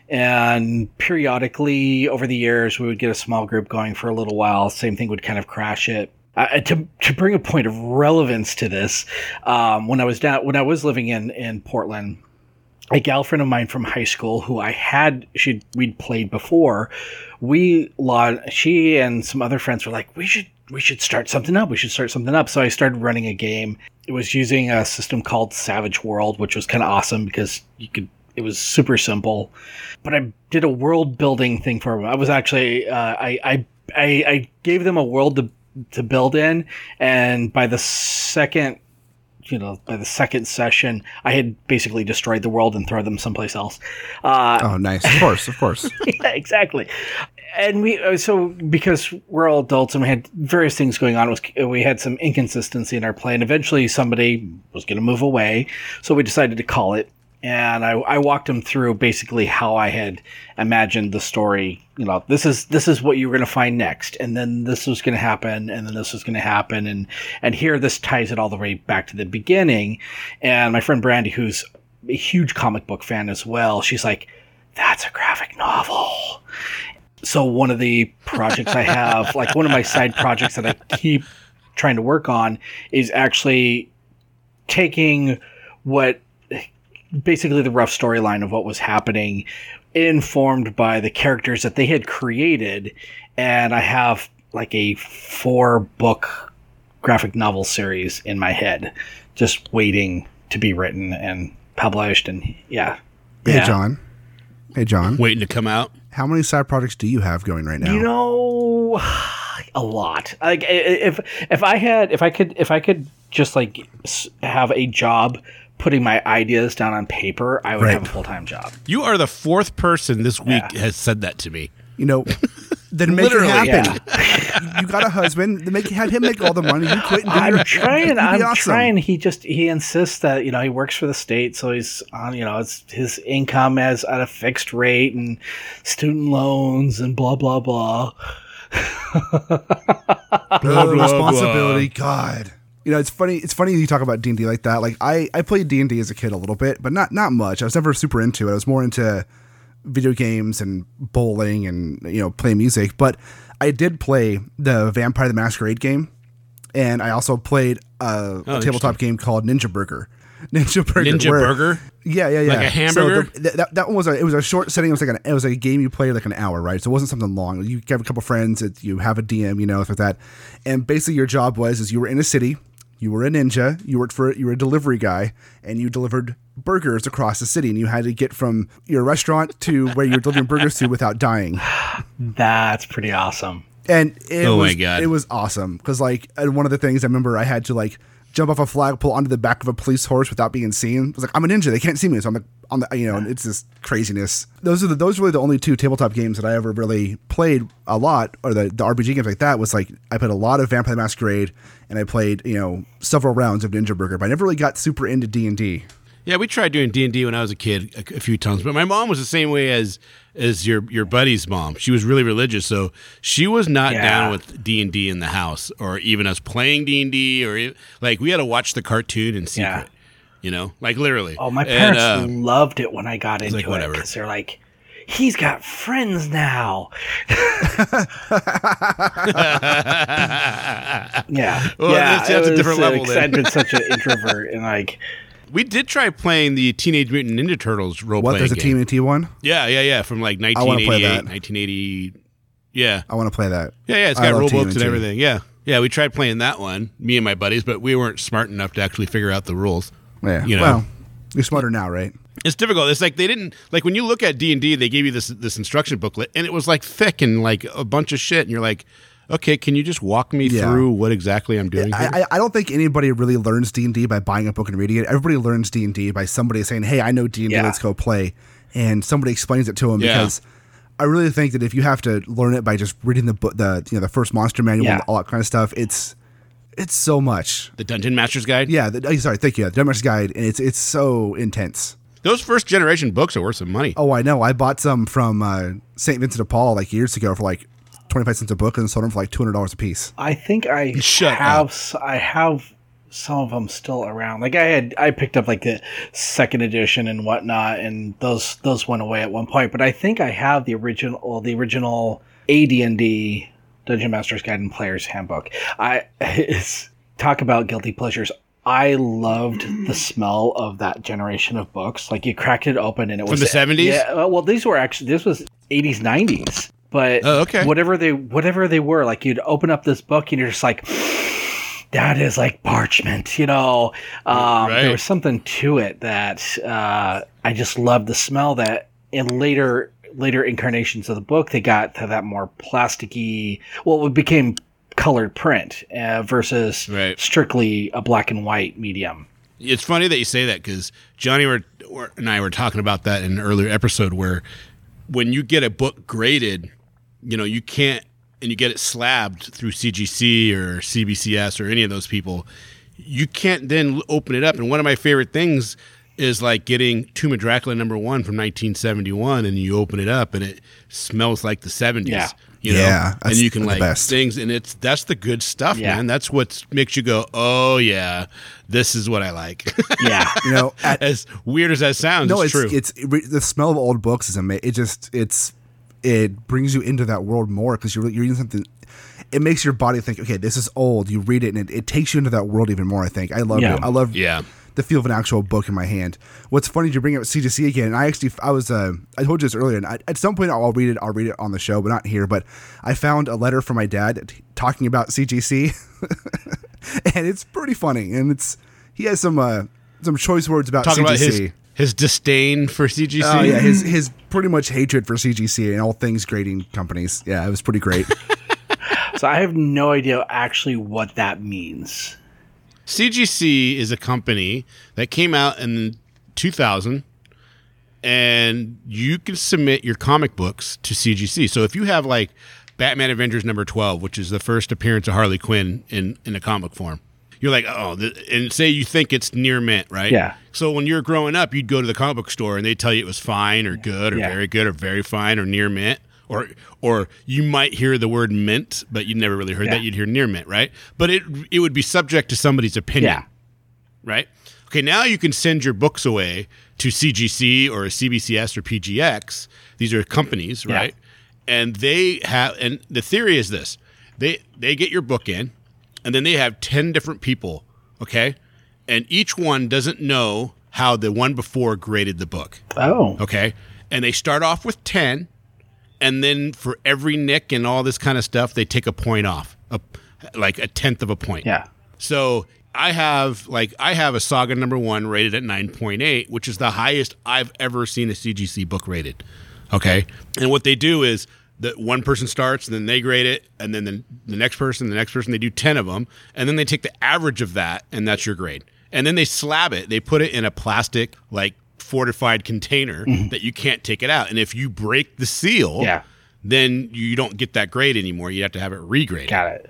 And periodically over the years we would get a small group going for a little while. Same thing would kind of crash it uh, to, to bring a point of relevance to this um, when i was down when i was living in in portland a gal friend of mine from high school who I had she we'd played before. We she and some other friends were like, we should we should start something up. We should start something up. So I started running a game. It was using a system called Savage World, which was kind of awesome because you could. It was super simple, but I did a world building thing for them. I was actually uh, I, I I I gave them a world to to build in, and by the second you know, by the second session, I had basically destroyed the world and thrown them someplace else. Uh, Oh, nice. Of course, of course. yeah, exactly. And we uh, so because we're all adults and we had various things going on, was we had some inconsistency in our play, and eventually somebody was going to move away, so we decided to call it. And I, I walked him through basically how I had imagined the story. You know, this is this is what you were going to find next, and then this was going to happen, and then this was going to happen, and and here this ties it all the way back to the beginning. And my friend Brandy, who's a huge comic book fan as well, she's like, "That's a graphic novel." So one of the projects I have, like one of my side projects that I keep trying to work on, is actually taking what basically the rough storyline of what was happening informed by the characters that they had created and i have like a four book graphic novel series in my head just waiting to be written and published and yeah Hey, Yeah. John. Hey, John. Waiting to come out. How many side projects do you have going right now? You know, a lot. Like i- i- if if I had if I could if I could just like have a job putting my ideas down on paper, I would Right. have a full time job. You are the fourth person this week Yeah. has said that to me. You know, then make Literally, it happen. you got a husband. Then make have him make all the money. You quit and do I'm your- trying. I'm awesome. trying. He just he insists that you know he works for the state, so he's on. You know, it's his income as at a fixed rate and student loans and blah blah blah. Blah, responsibility. God. You know, it's funny. It's funny you talk about D and D like that. Like I, I played D and D as a kid a little bit, but not not much. I was never super into it. I was more into video games and bowling and you know playing music. But I did play the Vampire the Masquerade game, and I also played a, a oh, tabletop game called Ninja Burger. Ninja Burger. Ninja where- Burger. Yeah, yeah, yeah. Like a hamburger? So the, th- that, that one was a, it was a short setting. It was like an it was like a game you played like an hour, right? So it wasn't something long. You have a couple friends, it, you have a DM, you know, like that. And basically, your job was is you were in a city, you were a ninja, you worked for you were a delivery guy, and you delivered burgers across the city, and you had to get from your restaurant to where you're delivering burgers to without dying. That's pretty awesome. And it Oh my God. it was awesome because like one of the things I remember I had to like jump off a flagpole onto the back of a police horse without being seen. It was like I'm a ninja; they can't see me, so I'm like on the you know, and it's just craziness. Those are the those were really the only two tabletop games that I ever really played a lot, or the the RPG games like that was like I played a lot of Vampire Masquerade, and I played you know several rounds of Ninja Burger, but I never really got super into D and D. Yeah, we tried doing D and D when I was a kid a, a few times, but my mom was the same way as as your your buddy's mom. She was really religious, so she was not Yeah. down with D and D in the house, or even us playing D and D, or like we had to watch the cartoon in secret. Yeah. You know, like literally. Oh, my And, parents uh, loved it when I got into like, it because they're like, he's got friends now. yeah, Well, yeah. that's- that's a different was, level. I'd been such an introvert, and like, we did try playing the Teenage Mutant Ninja Turtles role What? There's a game. TMNT one. Yeah, yeah, yeah, from like wanna play 1988, that. 1980. Yeah, I want to play that. yeah, yeah. It's got love rule books and everything. Yeah, yeah. We tried playing that one, me and my buddies, but we weren't smart enough to actually figure out the rules. Yeah. You know. Well, you're smarter now, right? It's difficult. It's like they didn't like when you look at D and D, they gave you this this instruction booklet, and it was like thick and like a bunch of shit, and you're like, okay, can you just walk me Yeah. through what exactly I'm doing? here? I, I- I don't think anybody really learns D and D by buying a book and reading it. Everybody learns D and D by somebody saying, "Hey, I know D and D. Yeah. Let's go play," and somebody explains it to them. Yeah. Because I really think that if you have to learn it by just reading the book, the you know the first monster manual, Yeah. and all that kind of stuff, it's it's so much. the Dungeon Master's Guide. Yeah, the, oh, sorry, thank you. The Dungeon Master's Guide, and it's it's so intense. those first generation books are worth some money. Oh, I know. I bought some from uh, Saint Vincent de Paul like years ago for like twenty five cents a book, and sold them for like two hundred dollars a piece. I think I Shut have up. s- I have some of them still around. Like I had I picked up like the second edition and whatnot, and those those went away at one point. But I think I have the original the original AD&D Dungeon Master's Guide and Player's Handbook. I it's, talk about guilty pleasures. I loved the smell of that generation of books. Like you cracked it open and it was from the 70s? Yeah, well, these were actually this was 80s, 90s. But Oh, okay. whatever they whatever they were, like you'd open up this book and you're just like, that is like parchment, you know. Um, Right. There was something to it that uh, I just loved the smell. That in later later incarnations of the book, they got to that more plasticky. Well, it became colored print uh, versus Right. strictly a black and white medium. It's funny that you say that because Johnny were, were- and I were talking about that in an earlier episode where when you get a book graded, you know, you can't, and you get it slabbed through CGC or CBCS or any of those people, you can't then open it up. And one of my favorite things is like getting Tomb of Dracula number one from 1971, and you open it up and it smells like the 70s. Yeah. You know? Yeah, and you can the like best. things, and it's that's the good stuff, Yeah. man. That's what makes you go, oh yeah, this is what I like. Yeah. You know, at, as weird as that sounds, no, it's, it's true. it's it the smell of old books is amazing. It just it's it brings you into that world more because you're you're reading something. It makes your body think, okay, this is old. You read it and it, it takes you into that world even more. I think I love Yeah. it. I love yeah. the feel of an actual book in my hand. What's funny to bring up CGC again? And I actually, I was, uh, I told you this earlier, and I, at some point I'll read it. I'll read it on the show, but not here. But I found a letter from my dad talking about CGC, and it's pretty funny. And it's he has some uh, some choice words about Talking CGC. about his his disdain for CGC. Oh yeah, his his pretty much hatred for CGC and all things grading companies. Yeah, it was pretty great. so I have no idea actually what that means. CGC is a company that came out in 2000 and you can submit your comic books to CGC. So if you have like Batman Adventures number 12, which is the first appearance of Harley Quinn in in a comic form. You're like, "Oh, and say you think it's near mint, right?" Yeah. So when you're growing up, you'd go to the comic book store and they'd tell you it was fine or good or Yeah. very good or very fine or near mint. Or, or you might hear the word mint, but you never really heard Yeah. that. You'd hear near mint, right? But it it would be subject to somebody's opinion Yeah. right? Okay, now you can send your books away to CGC or CBCS or PGX. These are companies, right? Yeah. right? And they have, and the theory is this: they they get your book in, and then they have ten different people, okay, and each one doesn't know how the one before graded the book. Oh. Okay. And they start off with 10. And then for every nick and all this kind of stuff, they take a point off, a, like a tenth of a point. Yeah. So I have like I have a Saga number one rated at nine point eight, which is the highest I've ever seen a CGC book rated. Okay, and what they do is that one person starts, and then they grade it, and then the, the next person, the next person, they do ten of them, and then they take the average of that, and that's your grade. And then they slab it. They put it in a plastic like fortified container mm-hmm. that you can't take it out. And if you break the seal, Yeah. then you don't get that grade anymore. You have to have it regraded. Got it.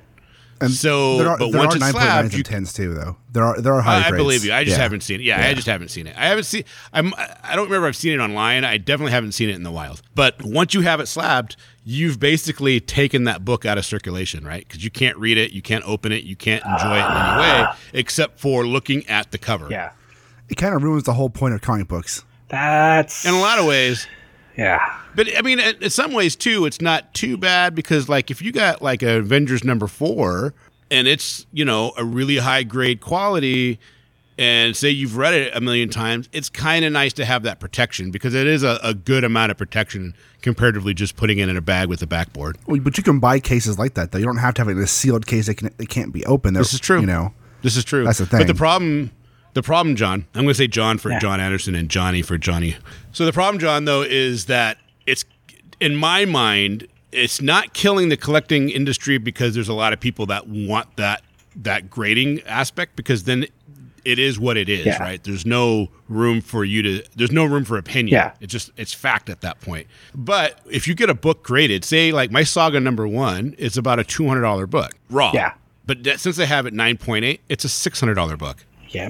And So, there are, but there once are it's 9.9s slabbed, and you 10s too, though. There are there are high I, I believe you. I just Yeah. haven't seen it. Yeah, I just haven't seen it. I haven't seen. I'm. I don't remember. I've seen it online. I definitely haven't seen it in the wild. But once you have it slabbed, you've basically taken that book out of circulation, right? Because you can't read it, you can't open it, you can't enjoy it in any way ah. except for looking at the cover. Yeah. It kind of ruins the whole point of comic books. That's In a lot of ways, Yeah. But I mean, in in some ways too, it's not too bad because, like, if you got like a Avengers number four and it's you know a really high grade quality, and say you've read it a million times, it's kind of nice to have that protection because it is a, a good amount of protection comparatively just putting it in a bag with a backboard. Well, but you can buy cases like that though. You don't have to have it in a sealed case that can it can't be open. This is true. You know. This is true. That's the thing. But the problem, the problem, John, I'm going to say John for Yeah. Jon Anderson and Johnny for Johnny. So the problem, John, though, is that it's in my mind, it's not killing the collecting industry because there's a lot of people that want that that grading aspect because then it is what it is, Yeah. right? There's no room for you to. There's no room for opinion. Yeah. It's just it's fact at that point. But if you get a book graded, say like my Saga number one is about a two hundred dollar book raw. Yeah. But that, since they have it nine point eight, it's a six hundred dollar book. Yeah.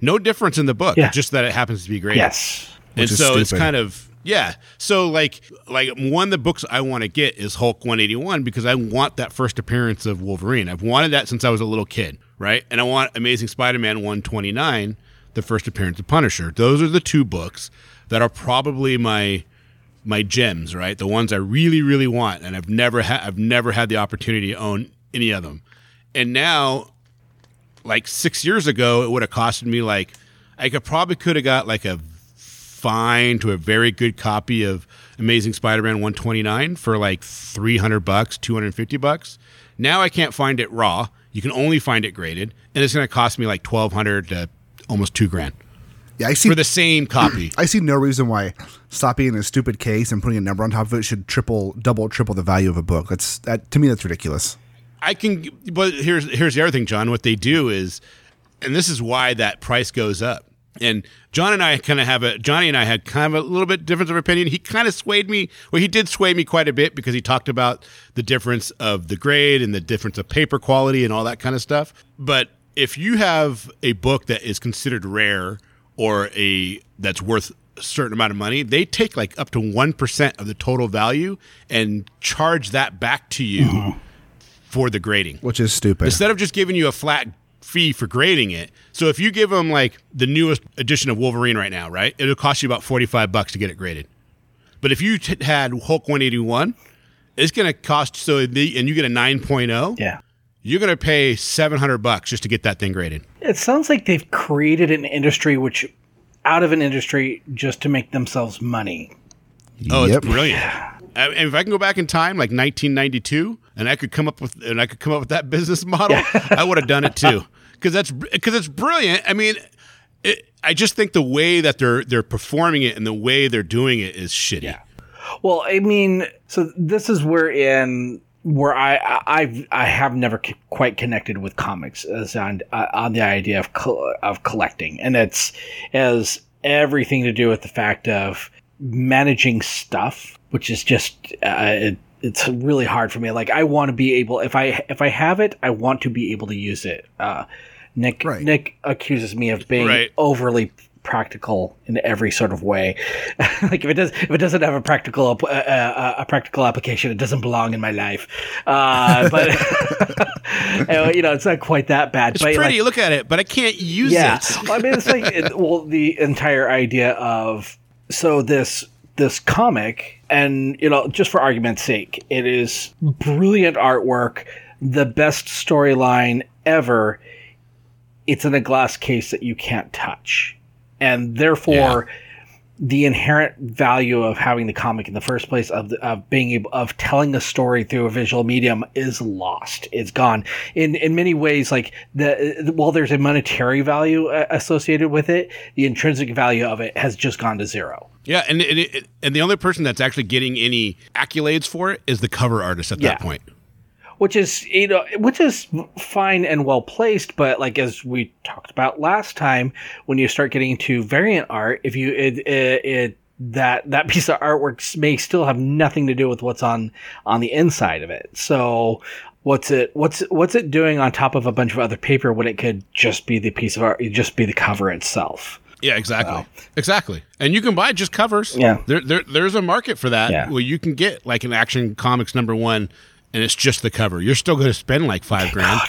No difference in the book, Yeah. just that it happens to be great. Yes. and Which is so it's kind of yeah. So like like one of the books I want to get is Hulk 181 because I want that first appearance of Wolverine. I've wanted that since I was a little kid, right? And I want Amazing Spider-Man 129, the first appearance of Punisher. Those are the two books that are probably my my gems, right? The ones I really really want and I've never had I've never had the opportunity to own any of them. And now like 6 years ago it would have costed me like I could probably could have got like a fine to a very good copy of Amazing Spider-Man 129 for like 300 bucks, 250 bucks. Now I can't find it raw. You can only find it graded, and it's going to cost me like 1200 to almost 2 grand Yeah, I see. for the same copy. I see no reason why stopping in a stupid case and putting a number on top of it should triple, double, triple the value of a book. That's that to me. That's ridiculous. I can, but here's here's the other thing, John. What they do is, and this is why that price goes up. And John and I kind of have a Johnny and I had kind of a little bit difference of opinion. He kind of swayed me. Well, he did sway me quite a bit because he talked about the difference of the grade and the difference of paper quality and all that kind of stuff. But if you have a book that is considered rare or a that's worth a certain amount of money, they take like up to 1% of the total value and charge that back to you uh-huh. For the grading. which is stupid. Instead of just giving you a flat fee for grading it. So if you give them like the newest edition of Wolverine right now, right? It'll cost you about 45 bucks to get it graded. But if you t- had Hulk 181, it's going to cost so the, and you get a 9.0, Yeah. you're going to pay 700 bucks just to get that thing graded. It sounds like they've created an industry which out of an industry just to make themselves money. Oh, Yep. it's brilliant. And if I can go back in time, like 1992, and I could come up with and I could come up with that business model, I would have done it too. Because that's because it's brilliant. I mean, it, I just think the way that they're they're performing it and the way they're doing it is shitty. Yeah. Well, I mean, so this is where in where I I I've, I have never quite connected with comics as on uh, on the idea of col- of collecting, and it's as everything to do with the fact of managing stuff, which is just uh, it, it's really hard for me. Like I want to be able if I if I have it, I want to be able to use it. Uh, Nick Right. Nick accuses me of being Right. overly practical in every sort of way. like if it does, if it doesn't have a practical uh, uh, a practical application, it doesn't belong in my life. Uh, but you know, it's not quite that bad. It's but pretty. like, look at it, but I can't use yeah, it. Well, I mean, it's like it, well, the entire idea of so this this comic, and you know, just for argument's sake, it is brilliant artwork, the best storyline ever. It's in a glass case that you can't touch, and therefore. The inherent value of having the comic in the first place, of the, of being able of telling a story through a visual medium, is lost. It's gone. In in many ways, like the while there's a monetary value uh, associated with it, the intrinsic value of it has just gone to zero. Yeah, and and, it, and the only person that's actually getting any accolades for it is the cover artist at Yeah. that point. Which is you know which is fine and well placed but like as we talked about last time when you start getting into variant art if you it, it, it that that piece of artwork may still have nothing to do with what's on on the inside of it so what's it what's what's it doing on top of a bunch of other paper when it could just be the piece of art just be the cover itself Yeah, exactly. Exactly. And you can buy just covers. Yeah. There, there there's a market for that Yeah. where you can get like an action comics number one and it's just the cover. You're still gonna spend like five grand.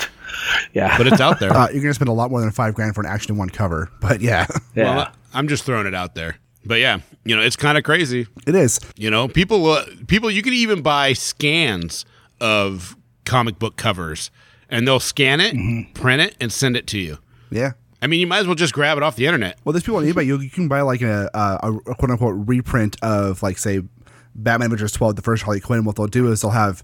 yeah But it's out there. uh, you're gonna spend a lot more than five grand for an action one cover, but yeah, yeah Well, I'm just throwing it out there. But yeah, you know, it's kind of crazy. it is. You know, people uh, people you can even buy scans of comic book covers and they'll scan it, Mm-hmm. print it and send it to you. Yeah. I mean, you might as well just grab it off the internet. Well, there's people on eBay. You, you can buy like a, a, a quote unquote reprint of like say Batman Adventures 12, the first Harley Quinn. What they'll do is they'll have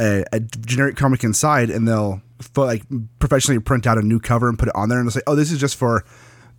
a, a generic comic inside, and they'll like professionally print out a new cover and put it on there, and they'll say, "Oh, this is just for."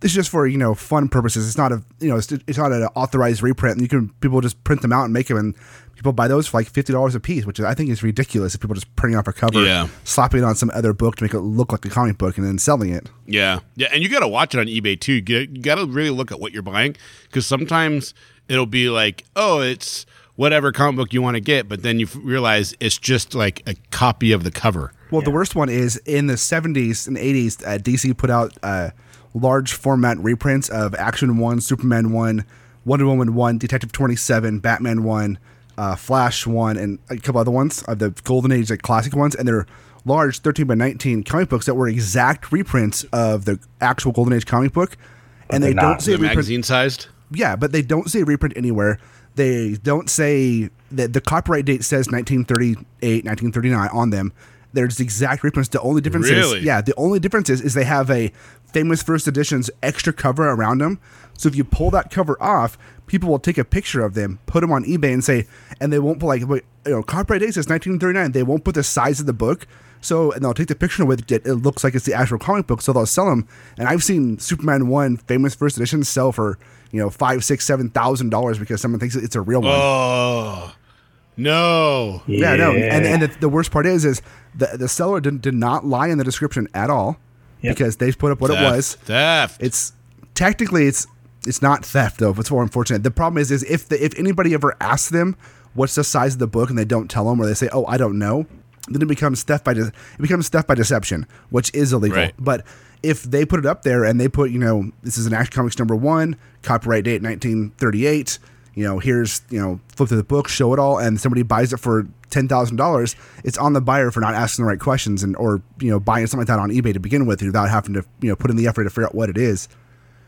This is just for you know fun purposes. It's not a you know it's, it's not an authorized reprint. And you can people just print them out and make them, and people buy those for like fifty dollars a piece, which I think is ridiculous. If people just printing off a cover, Yeah. slapping it on some other book to make it look like a comic book, and then selling it. Yeah, yeah, and you got to watch it on eBay too. You, you got to really look at what you're buying because sometimes it'll be like, oh, it's whatever comic book you want to get, but then you f- realize it's just like a copy of the cover. Well, the worst one is in the 70s and 80s, uh, DC put out uh, large format reprints of Action 1, Superman 1, Wonder Woman 1, Detective 27, Batman 1, uh, Flash 1, and a couple other ones of the Golden Age, like classic ones. And they're large 13 by 19 comic books that were exact reprints of the actual Golden Age comic book. And they they're don't see say The reprint magazine sized. yeah, but they don't see a reprint anywhere. They don't say that the copyright date says 1938, 1939 on them. There's the exact reprints. The only difference Really? is, yeah, the only difference is, is they have a famous first edition's extra cover around them. So if you pull that cover off, people will take a picture of them, put them on eBay, and say, and they won't put like, you know, copyright date says 1939. They won't put the size of the book. So and they'll take the picture with it. It looks like it's the actual comic book. So they'll sell them. And I've seen Superman one famous first edition sell for you know five, six, seven thousand dollars because someone thinks it's a real one. Oh no! Yeah, no. And and the, the worst part is is the the seller did, did not lie in the description at all Yep. because they put up what it was. theft. It's technically it's it's not theft though. If it's more unfortunate. The problem is is if the, if anybody ever asks them what's the size of the book and they don't tell them or they say oh I don't know, then it becomes theft by de- it becomes theft by deception, which is illegal. Right. But if they put it up there and they put, you know, this is an Action Comics number one, copyright date 1938. You know, here's you know, flip through the book, show it all, and somebody buys it for ten thousand dollars. It's on the buyer for not asking the right questions and or you know buying something like that on eBay to begin with without having to you know put in the effort to figure out what it is.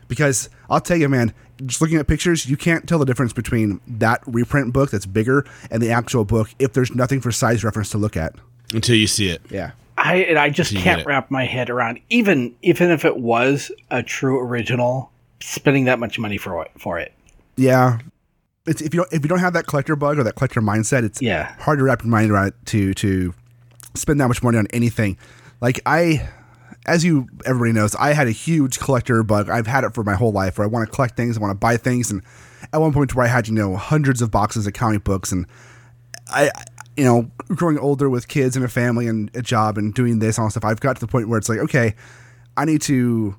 Because I'll tell you, man, just looking at pictures, you can't tell the difference between that reprint book that's bigger and the actual book if there's nothing for size reference to look at. Until you see it. Yeah. I and I just can't wrap my head around even even if it was a true original, spending that much money for it for it. Yeah. It's, if you don't if you don't have that collector bug or that collector mindset, it's Yeah. hard to wrap your mind around it to to spend that much money on anything. Like I, as you everybody knows, I had a huge collector bug. I've had it for my whole life. Where I want to collect things, I want to buy things, and at one point where I had you know hundreds of boxes of comic books, and I, you know, growing older with kids and a family and a job and doing this and all stuff, I've got to the point where it's like, okay, I need to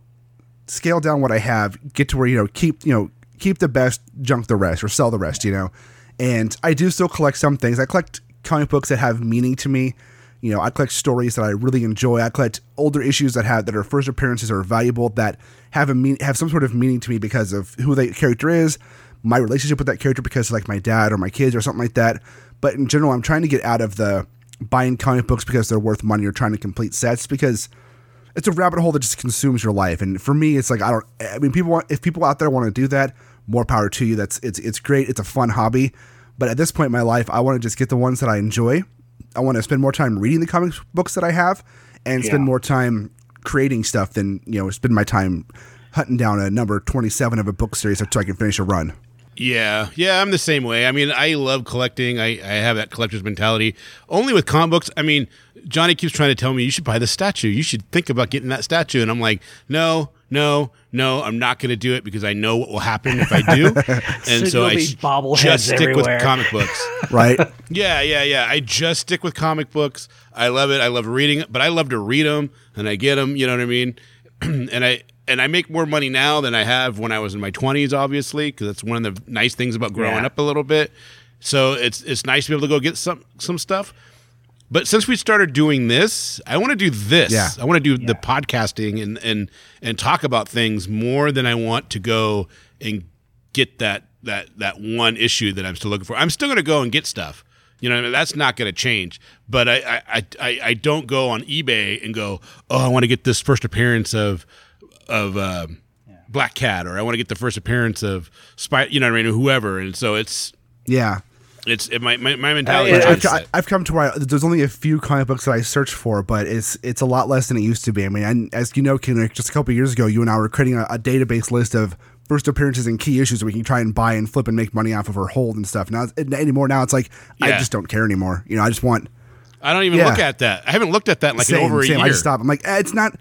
scale down what I have, get to where you know keep you know keep the best, junk the rest, or sell the rest. You know, and I do still collect some things. I collect comic books that have meaning to me. You know, I collect stories that I really enjoy. I collect older issues that have that are first appearances are valuable that have a mean, have some sort of meaning to me because of who the character is, my relationship with that character because like my dad or my kids or something like that. But in general, I'm trying to get out of the buying comic books because they're worth money or trying to complete sets because it's a rabbit hole that just consumes your life. And for me, it's like I don't. I mean, people want if people out there want to do that, more power to you. That's it's it's great. It's a fun hobby. But at this point in my life, I want to just get the ones that I enjoy. I want to spend more time reading the comic books that I have, and spend Yeah. more time creating stuff than you know spend my time hunting down a number twenty seven of a book series so I can finish a run. Yeah, yeah, I'm the same way. I mean, I love collecting. I, I have that collector's mentality. Only with comic books. I mean, Johnny keeps trying to tell me you should buy the statue. You should think about getting that statue, and I'm like, no, no, no. I'm not going to do it because I know what will happen if I do, and So so I be s- bobbleheads just stick everywhere. with comic books. Right? Yeah, yeah, yeah. I just stick with comic books. I love it. I love reading it, but I love to read them and I get them. You know what I mean? and I and I make more money now than I have when I was in my twenties, obviously, because that's one of the nice things about growing Yeah. up a little bit. So it's it's nice to be able to go get some some stuff. But since we started doing this, I want to do this. Yeah. I want to do the podcasting and and and talk about things more than I want to go and get that that that one issue that I'm still looking for. I'm still going to go and get stuff. You know, that's not going to change. But I, I- I, I don't go on eBay and go, oh, I want to get this first appearance of of um, Black Cat, or I want to get the first appearance of Spy. You know what I mean? Whoever. And so it's Yeah. it's it, my, my my mentality. Uh, is I've, just I've, I've come to where I, there's only a few comic books that I search for, but it's it's a lot less than it used to be. I mean, and as you know, Kenric, just a couple years ago, you and I were creating a, a database list of first appearances and key issues that we can try and buy and flip and make money off of or hold and stuff. Now it's- anymore, now it's like I just don't care anymore. You know, I just want I don't even Yeah. look at that. I haven't looked at that in like same, in over a same. year. I just stop. I'm like, eh, it's not.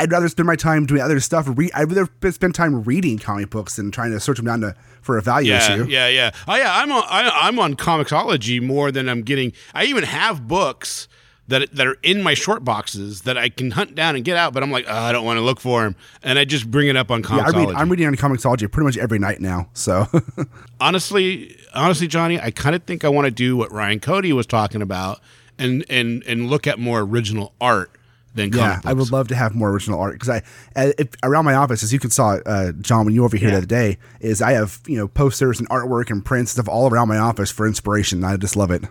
I'd rather spend my time doing other stuff. Re- I'd rather spend time reading comic books than trying to search them down to for a value Yeah, issue. yeah, yeah. Oh, yeah. I'm on. I, I'm on Comixology more than I'm getting. I even have books that that are in my short boxes that I can hunt down and get out. But I'm like, oh, I don't want to look for them, and I just bring it up on Yeah, I read, I'm reading on Comixology pretty much every night now. So honestly, honestly, Johnny, I kind of think I want to do what Ryan Cody was talking about, and and and look at more original art than comic yeah, books. I would love to have more original art because I, uh, if, around my office, as you can saw, uh, John, when you were over here the other day, is I have you know posters and artwork and prints and stuff all around my office for inspiration. I just love it.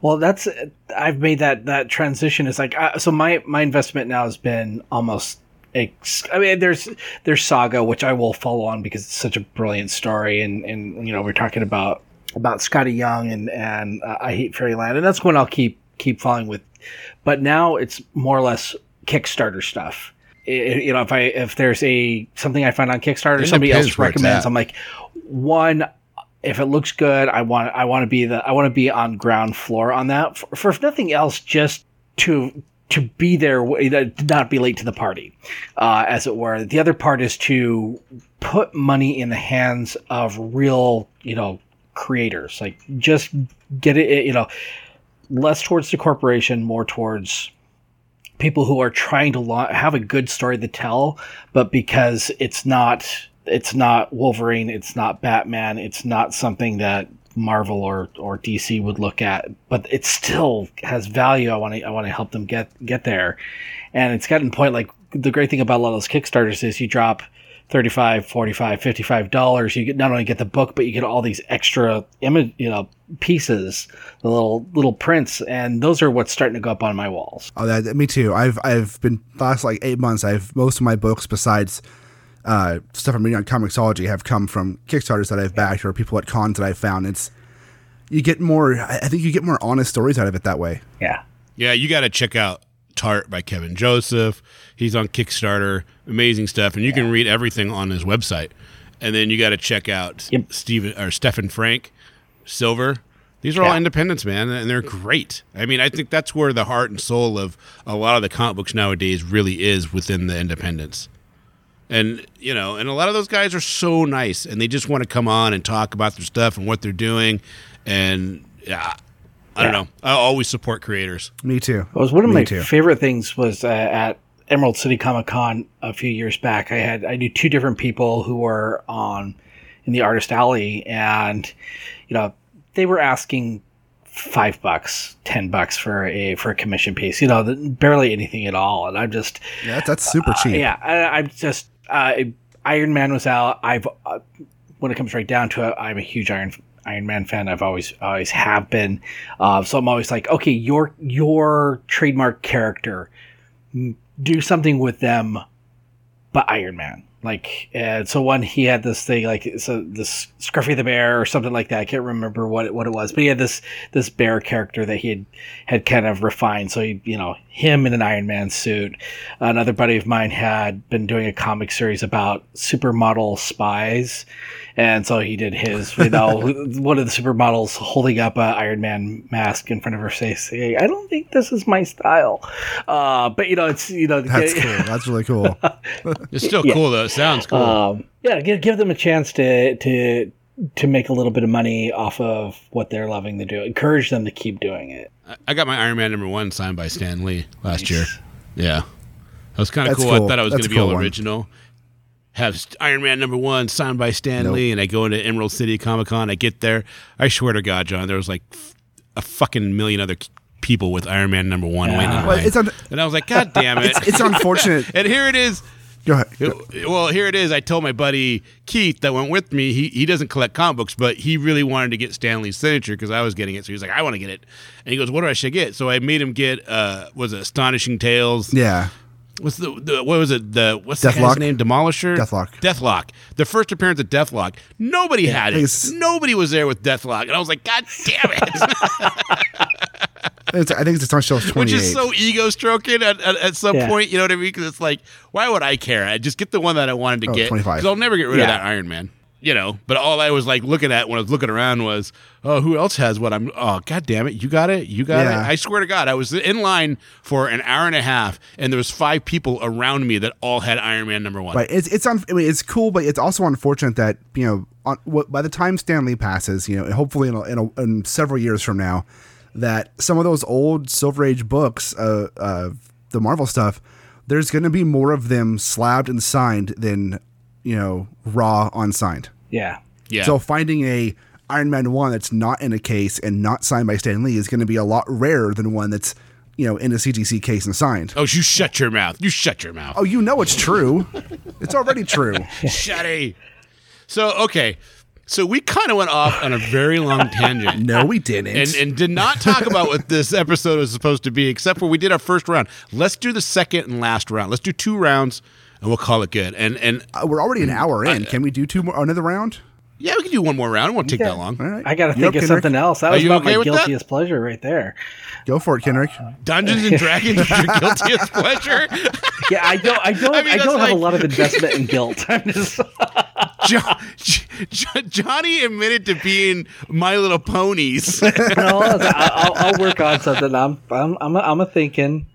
Well, that's I've made that that transition. Is like uh, so my my investment now has been almost. Ex- I mean, there's there's Saga, which I will follow on because it's such a brilliant story, and and you know we're talking about about Skottie Young and and uh, I Hate Fairyland, and that's when I'll keep keep following with. But now it's more or less Kickstarter stuff. I- you know, if I if there's a something I find on Kickstarter, It somebody else recommends. I'm like, one, if it looks good, I want I want to be the I want to be on ground floor on that. For, for if nothing else, just to to be there, to not be late to the party, uh, as it were. The other part is to put money in the hands of real, you know, creators. Like just get it, you know, less towards the corporation, more towards people who are trying to la- have a good story to tell, but because it's not it's not Wolverine, it's not Batman, it's not something that Marvel or or DC would look at, but it still has value. I want to I want to help them get get there, and it's gotten point like the great thing about a lot of those Kickstarters is you drop 35 45 55 dollars you get not only get the book but you get all these extra image you know pieces the little little prints and those are what's starting to go up on my walls Oh, that, me too. I've I've been last like eight months. I've most of my books besides uh, stuff I'm reading on Comixology have come from Kickstarters that I've backed or people at cons that I've found. It's you get more. I I think you get more honest stories out of it that way. yeah Yeah, you got to check out Tart by Kevin Joseph. He's on Kickstarter. Amazing stuff. And you can read everything on his website. And then you got to check out Yep. Steven or Stephen Frank, Silver. These are all independents, man, and they're great. I mean, I think that's where the heart and soul of a lot of the comic books nowadays really is within the independents. And, you know, and a lot of those guys are so nice and they just want to come on and talk about their stuff and what they're doing. And yeah, I don't Yeah. know. I always support creators. Me too. It was one of Me my too. favorite things was uh, at Emerald City Comic Con a few years back. I had I knew two different people who were on in the artist alley, and you know they were asking five bucks, ten bucks for a for a commission piece. You know, th- barely anything at all. And I'm just Yeah, that's, that's super cheap. yeah, I, I'm just uh, Iron Man was out. I've uh, when it comes right down to it, I'm a huge Iron Iron Man fan. I've always always have been. Uh, so I'm always like, okay, your your trademark character, do something with them, but Iron Man. Like, and so one he had this thing like so this Scruffy the Bear or something like that. I can't remember what it, what it was, but he had this this bear character that he had had kind of refined. So he, you know, him in an Iron Man suit. Another buddy of mine had been doing a comic series about supermodel spies, and so he did his, you know, one of the supermodels holding up an Iron Man mask in front of her face, saying, "I don't think this is my style," uh, but you know, it's you know, That's cool. That's really cool. It's still cool though. It sounds cool. um, yeah, give, give them a chance to to to make a little bit of money off of what they're loving to do. Encourage them to keep doing it. I- I got my Iron Man number one signed by Stan Lee last Nice. year. Yeah, that was kind of cool. cool. I thought I was going to be cool all one. Have Iron Man number one signed by Stan Nope. Lee, and I go into Emerald City Comic Con. I get there. I swear to God, John, there was like a fucking million other people with Iron Man number one waiting Well, it's un- and I was like, God damn it! it's unfortunate. and here it is. Go ahead. It- well, here it is. I told my buddy Keith that went with me. He he doesn't collect comic books, but he really wanted to get Stan Lee's signature because I was getting it. So he was like, "I want to get it," and he goes, "What do I should get?" So I made him get uh, was it Astonishing Tales? Yeah. What's the, the what was it? The what's the guy's name? Demolisher. Deathlok. Deathlok. The first appearance of Deathlok. Nobody had it. Nobody was there with Deathlok, and I was like, God damn it! It's, I think it's on shelf 28. Which is so ego stroking at, at, at some Yeah. point. You know what I mean? Because it's like, why would I care? I just get the one that I wanted to Oh, get. 25. Because I'll never get rid Yeah. of that Iron Man. You know, but all I was like looking at when I was looking around was, oh, who else has what I'm? Oh, god damn it, you got it, you got Yeah. it. I swear to God, I was in line for an hour and a half, and there was five people around me that all had Iron Man number one. Right. It's it's un- I mean, it's cool, but it's also unfortunate that you know on, by the time Stan Lee passes, you know, hopefully in, a, in, a, in several years from now, that some of those old Silver Age books, uh, uh, the Marvel stuff, there's going to be more of them slabbed and signed than you know raw unsigned. Yeah. Yeah. So finding a Iron Man one that's not in a case and not signed by Stan Lee is going to be a lot rarer than one that's you know in a CGC case and signed. oh, you shut your mouth. You shut your mouth. Oh, you know it's true. it's already true. Shutty. So okay, so we kind of went off on a very long tangent. No, we didn't. and, and did not talk about what this episode was supposed to be, except for we did our first round. Let's do the second and last round. Let's do two rounds, and we'll call it good. And and Uh, we're already an hour in. Can we do two more another round? yeah, we can do one more round. It won't take that long. All right. I got to think up, of Kenric? something else. That Are was you about okay my with that? guiltiest pleasure right there. Go for it, Kenric. Dungeons and Dragons is your guiltiest pleasure. Yeah, I don't. I don't. I I, mean, that's don't have a lot of investment in guilt. I'm just. Jo- Jo- Johnny admitted to being My Little Ponies. No, I'll, I'll, I'll work on something. I'm. I'm. I'm. A, I'm a thinking.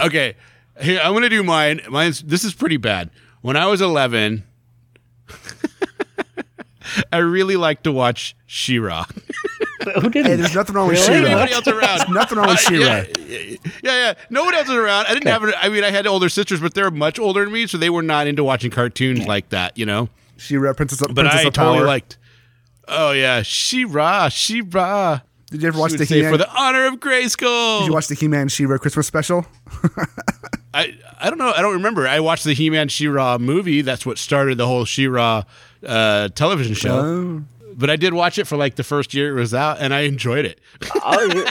okay, here I'm gonna do mine. Mine's this is pretty bad. When I was 11, I really liked to watch She-Ra. Who didn't? Hey, there's nothing wrong with Really? She-Ra. Nobody else around. Nothing wrong with Uh, yeah, yeah, yeah. No one else was around. I didn't have. I mean, I had older sisters, but they're much older than me, so they were not into watching cartoons like that. You know. She Princess, But Princess I of totally Power. liked. Oh yeah, She-Ra, She-Ra. Did you ever watch the He-Man? for the honor of Grayskull. Did you watch the He-Man She-Ra Christmas special? I I don't know. I don't remember. I watched the He-Man She-Ra movie. That's what started the whole She-Ra uh, television show. Oh. But I did watch it for like the first year it was out, and I enjoyed it. Oh,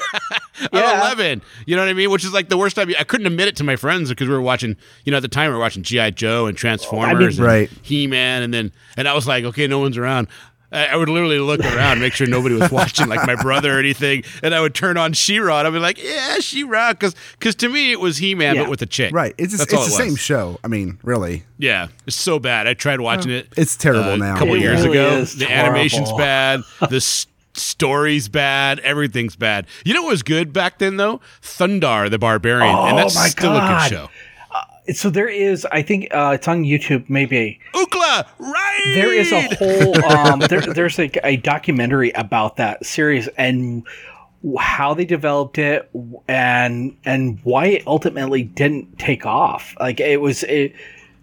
yeah. I'm 11. You know what I mean? Which is like the worst time. I couldn't admit it to my friends because we were watching. You know, at the time we were watching GI Joe and Transformers, and Right. He-Man, and then and I was like, okay, no one's around. I I would literally look around, make sure nobody was watching, like my brother or anything, and I would turn on She-Ra, and I'd be like, "Yeah, She-Ra," because because to me it was He-Man, Yeah. but with a chick. Right. It's just, That's it's all the it same show. I mean, really. Yeah, it's so bad. I tried watching it. It's terrible uh, now. A couple It years really ago, is the animation's horrible. bad. The s- story's bad. Everything's bad. You know what was good back then though? Thundarr the Barbarian, and Oh, that's my still a God. good show. So there is, I think uh, it's on YouTube. Maybe Ookla, right? there is a whole. Um, there, there's like a documentary about that series and how they developed it and and why it ultimately didn't take off. Like it was it.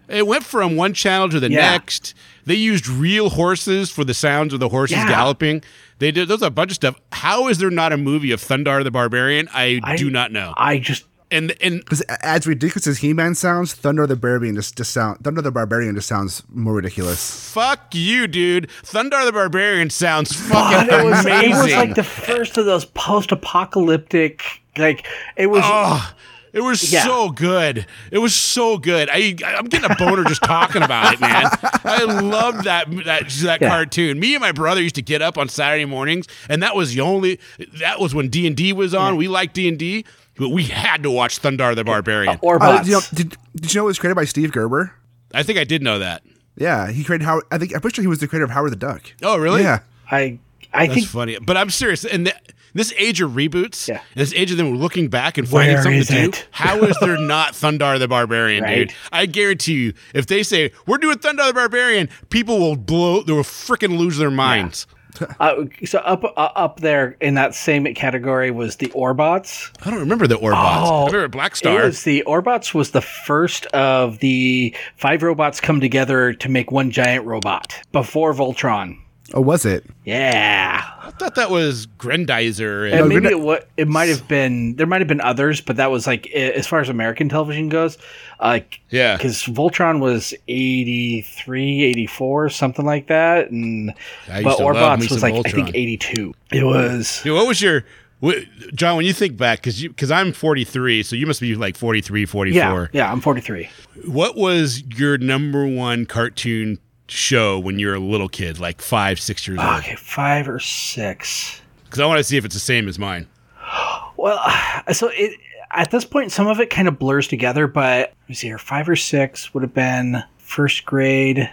It went from one channel to the Yeah. next. They used real horses for the sounds of the horses Yeah. galloping. They did there's a bunch of stuff. How is there not a movie of Thundarr the Barbarian? I, I- do not know. I just And and Because as ridiculous as He-Man sounds, Thundarr the Barbarian just, just sound Thundarr the Barbarian just sounds more ridiculous. fuck you, dude. Thundarr the Barbarian sounds God, fucking it was amazing. it was like the first of those post-apocalyptic. Like it was. Oh, it was Yeah. so good. It was so good. I I'm getting a boner just talking about it, man. I loved that that that Yeah. cartoon. Me and my brother used to get up on Saturday mornings, and that was the only. That was when D and D was on. We liked D and D, but we had to watch Thundarr the Barbarian. or Uh, you know, did, did you know it was created by Steve Gerber? I think I did know that. Yeah, he created Howard. I think I'm pretty sure he was the creator of Howard the Duck. Oh, really? Yeah, I I That's think funny. But I'm serious. And th- this age of reboots, Yeah. this age of them looking back and finding Where something is to do, how is there not Thundarr the Barbarian, Right. dude? I guarantee you, if they say, we're doing Thundarr the Barbarian, people will blow, they will freaking lose their minds. uh, so up uh, up there in that same category was the Orbots. I don't remember the Orbots. Oh, I remember Black Star. the Orbots was the first of the five robots come together to make one giant robot before Voltron. Oh, was it? Yeah, I thought that was Grendizer. and And, maybe Grenade- it, wa- it might have been there might have been others, but that was like as far as American television goes, like yeah. because Voltron was 83, 84, something like that, and but to Orbots was some like I think eighty two. It was Dude, what was your, what, John, when you think back, because you, because I'm 43, so you must be like 43, 44. yeah yeah. I'm forty three. What was your number one cartoon show when you were a little kid, like five, six years old? Okay, five or six. Because I want to see if it's the same as mine. Well, uh, so it at this point, some of it kind of blurs together. But let me see here, five or six would have been first grade.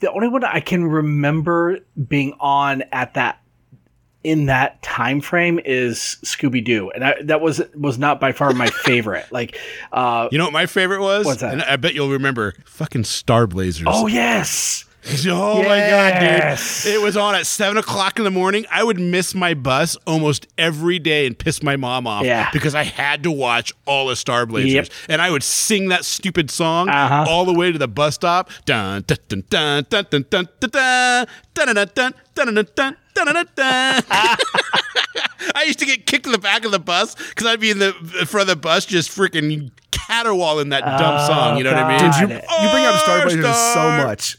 The only one I can remember being on at that in that time frame is Scooby Doo, and I, that was was not by far my favorite. Like, uh, You know what my favorite was? What's that? And I bet you'll remember fucking Star Blazers. oh yes, Oh my god, dude! It was on at seven o'clock in the morning. I would miss my bus almost every day and piss my mom off Yeah. because I had to watch all the Star Blazers, Yep. and I would sing that stupid song Uh-huh. all the way to the bus stop. Dun dun dun dun dun dun dun dun dun dun dun dun dun I used to get kicked in the back of the bus because I'd be in the front of the bus just freaking caterwauling that dumb oh, song. You know what I mean? God. Did you, you bring up Star Oh, Blazers so Star. much.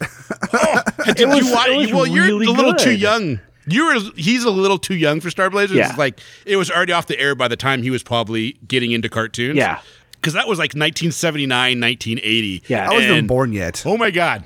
Did was- you watch? it was well, you're a little too young. You were. He's a little too young for Star Blazers. Yeah. It's like it was already off the air by the time he was probably getting into cartoons. Yeah. because that was like 1979, 1980. Yeah. I wasn't even born yet. Oh my god.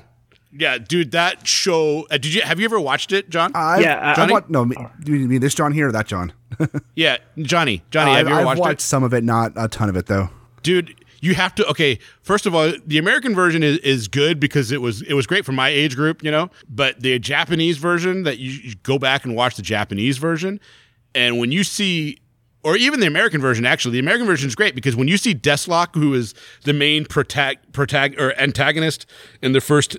Yeah, dude, that show. Uh, did you have you ever watched it, John? I, Yeah, uh, I want, no, do you mean this John here or that John? yeah, Johnny. Johnny, have I've, you ever I've watched, watched it? some of it, not a ton of it though. dude you have to okay first of all the american version is, is good because it was it was great for my age group you know but the japanese version that you, you go back and watch the japanese version and when you see or even the american version actually the american version is great because when you see Desslok, who is the main protag, protag or antagonist in the first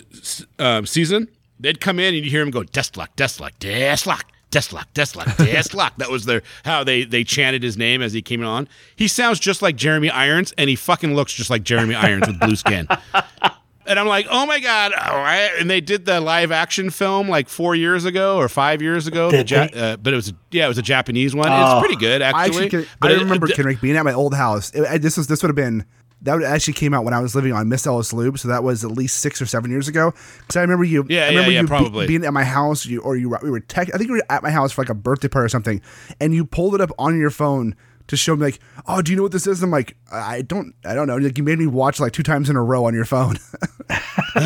um, season they'd come in and you hear him go Desslok, Desslok, Desslok. Desslok, Desslok, Desslok. That was their how they they chanted his name as he came on. He sounds just like Jeremy Irons, and he fucking looks just like Jeremy Irons with blue skin. And I'm like, oh my god! All right. And they did the live action film like four years ago or five years ago. Did the Ja- uh, but it was yeah, it was a Japanese one. Oh. it's pretty good I actually. actually can, but I it- remember it- Kenric being at my old house. It- I- this was this would have been that would actually came out when I was living on Miss Ellis Loop, so that was at least six or seven years ago. Because I remember you, Yeah, I yeah, remember yeah, you be- probably. being at my house, you, or you we were tech. I think we were at my house for like a birthday party or something, and you pulled it up on your phone to show me like, oh, do you know what this is? I'm like, I don't, I don't know. Like you made me watch like two times in a row on your phone.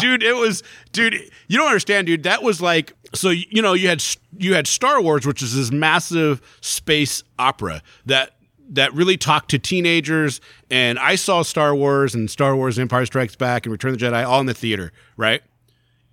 dude it was dude you don't understand dude that was like so you know you had you had star wars which is this massive space opera that that really talked to teenagers and i saw star wars and star wars empire strikes back and return of the jedi all in the theater right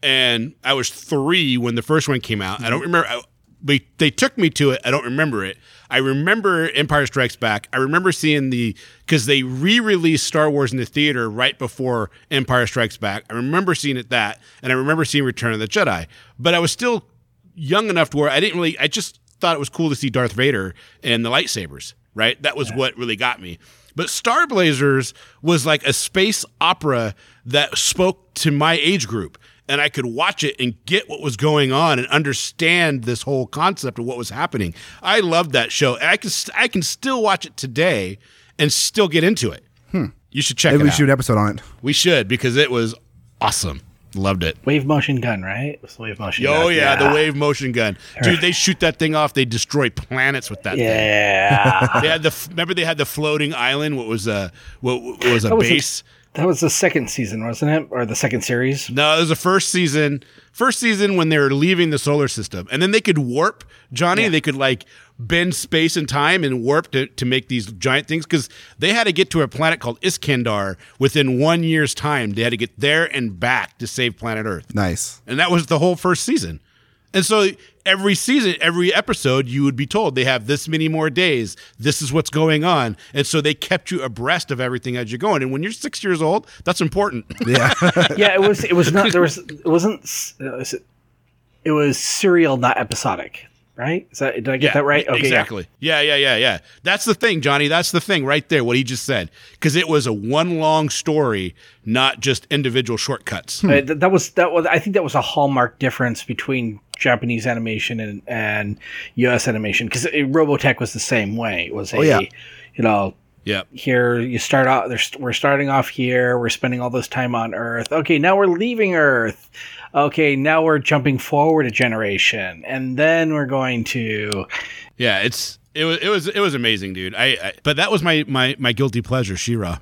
and i was three when the first one came out i don't remember I, they, they took me to it. I don't remember it. I remember empire strikes back. I remember seeing the because they re-released star wars in the theater right before empire strikes back. I remember seeing it that and i remember seeing return of the jedi. But i was still young enough to where i didn't really i just thought it was cool to see darth vader and the lightsabers right? That was what really got me. But Star Blazers was like a space opera that spoke to my age group. And I could watch it and get what was going on and understand this whole concept of what was happening. I loved that show. And I can, I can still watch it today and still get into it. Hmm. You should check Maybe it we out. should do an episode on it. we should because it was awesome. Loved it. Wave motion gun, right? It was the wave motion Oh gun. yeah, the wave motion gun, dude. They shoot that thing off. They destroy planets with that thing. Yeah. They had the remember they had the floating island. What was a what, what was a That was a- base? That was the second season, wasn't it? Or the second series? No, it was the first season. First season when they were leaving the solar system, and then they could warp, Johnny. They could like bend space and time and warp to, to make these giant things because they had to get to a planet called Iskandar within one year's time. They had to get there and back to save planet Earth, Nice. and that was the whole first season. And so every season, every episode, you would be told they have this many more days. This is what's going on, and so they kept you abreast of everything as you're going. And when you're six years old, that's important. Yeah. yeah, it was. It was not. There was. It wasn't. uh, it, it was serial, not episodic. Right? Is that? Did I get that right? Okay, exactly. Yeah. yeah, yeah, yeah, That's the thing, Johnny. That's the thing right there. What he just said, because it was a one long story, not just individual shortcuts. Uh, th- that was that was. I think that was a hallmark difference between Japanese animation and and U.S. animation because Robotech was the same way. It was a, yeah. you know, yeah. here you start out. There's we're starting off here. We're spending all this time on Earth. Okay, now we're leaving Earth. Okay, now we're jumping forward a generation, and then we're going to. Yeah. It's it was it was it was amazing, dude. I, I but that was my my my guilty pleasure, Shira.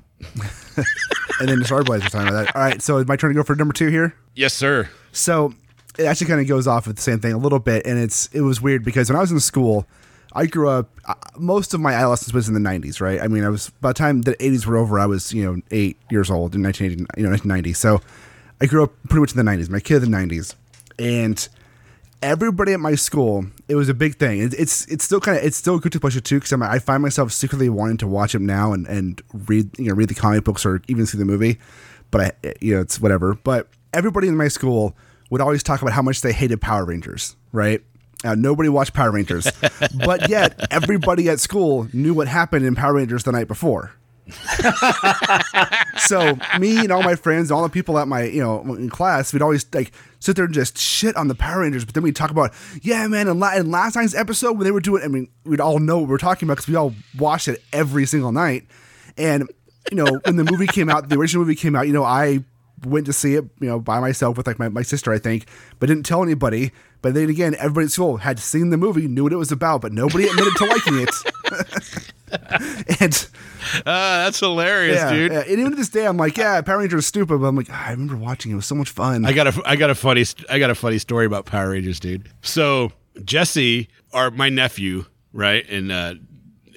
and then the Star Blazers talking about that. All right, so it's my turn to go for number two here. Yes, sir. So it actually kind of goes off with the same thing a little bit, and it's it was weird because when I was in school, I grew up. Uh, most of my adolescence was in the '90s, right? I mean, I was by the time the '80s were over, I was you know eight years old in 1980, you know 1990. So I grew up pretty much in the '90s. My kid in the '90s, and everybody at my school, it was a big thing. It, it's it's still kind of it's still good to push it too because I find myself secretly wanting to watch it now and and read you know read the comic books or even see the movie, but I you know it's whatever. But everybody in my school would always talk about how much they hated Power Rangers, right? Uh, nobody watched Power Rangers, but yet everybody at school knew what happened in Power Rangers the night before. so me and all my friends, all the people at my you know in class, we'd always like sit there and just shit on the Power Rangers. But then we'd talk about, yeah, man, in, la- in last night's episode when they were doing, I mean, we'd all know what we are talking about because we all watched it every single night. And you know, when the movie came out, the original movie came out, you know, I went to see it, you know, by myself with like my, my sister, I think, but didn't tell anybody. But then again, everybody at school had seen the movie, knew what it was about, but nobody admitted to liking it. and Uh, that's hilarious, yeah, dude. yeah. And even to this day, I'm like, yeah, Power Rangers is stupid, but I'm like, "Ah, I remember watching it. It was so much fun. I got a I got a funny I got a funny story about Power Rangers, dude. So Jesse, our my nephew, right, and uh,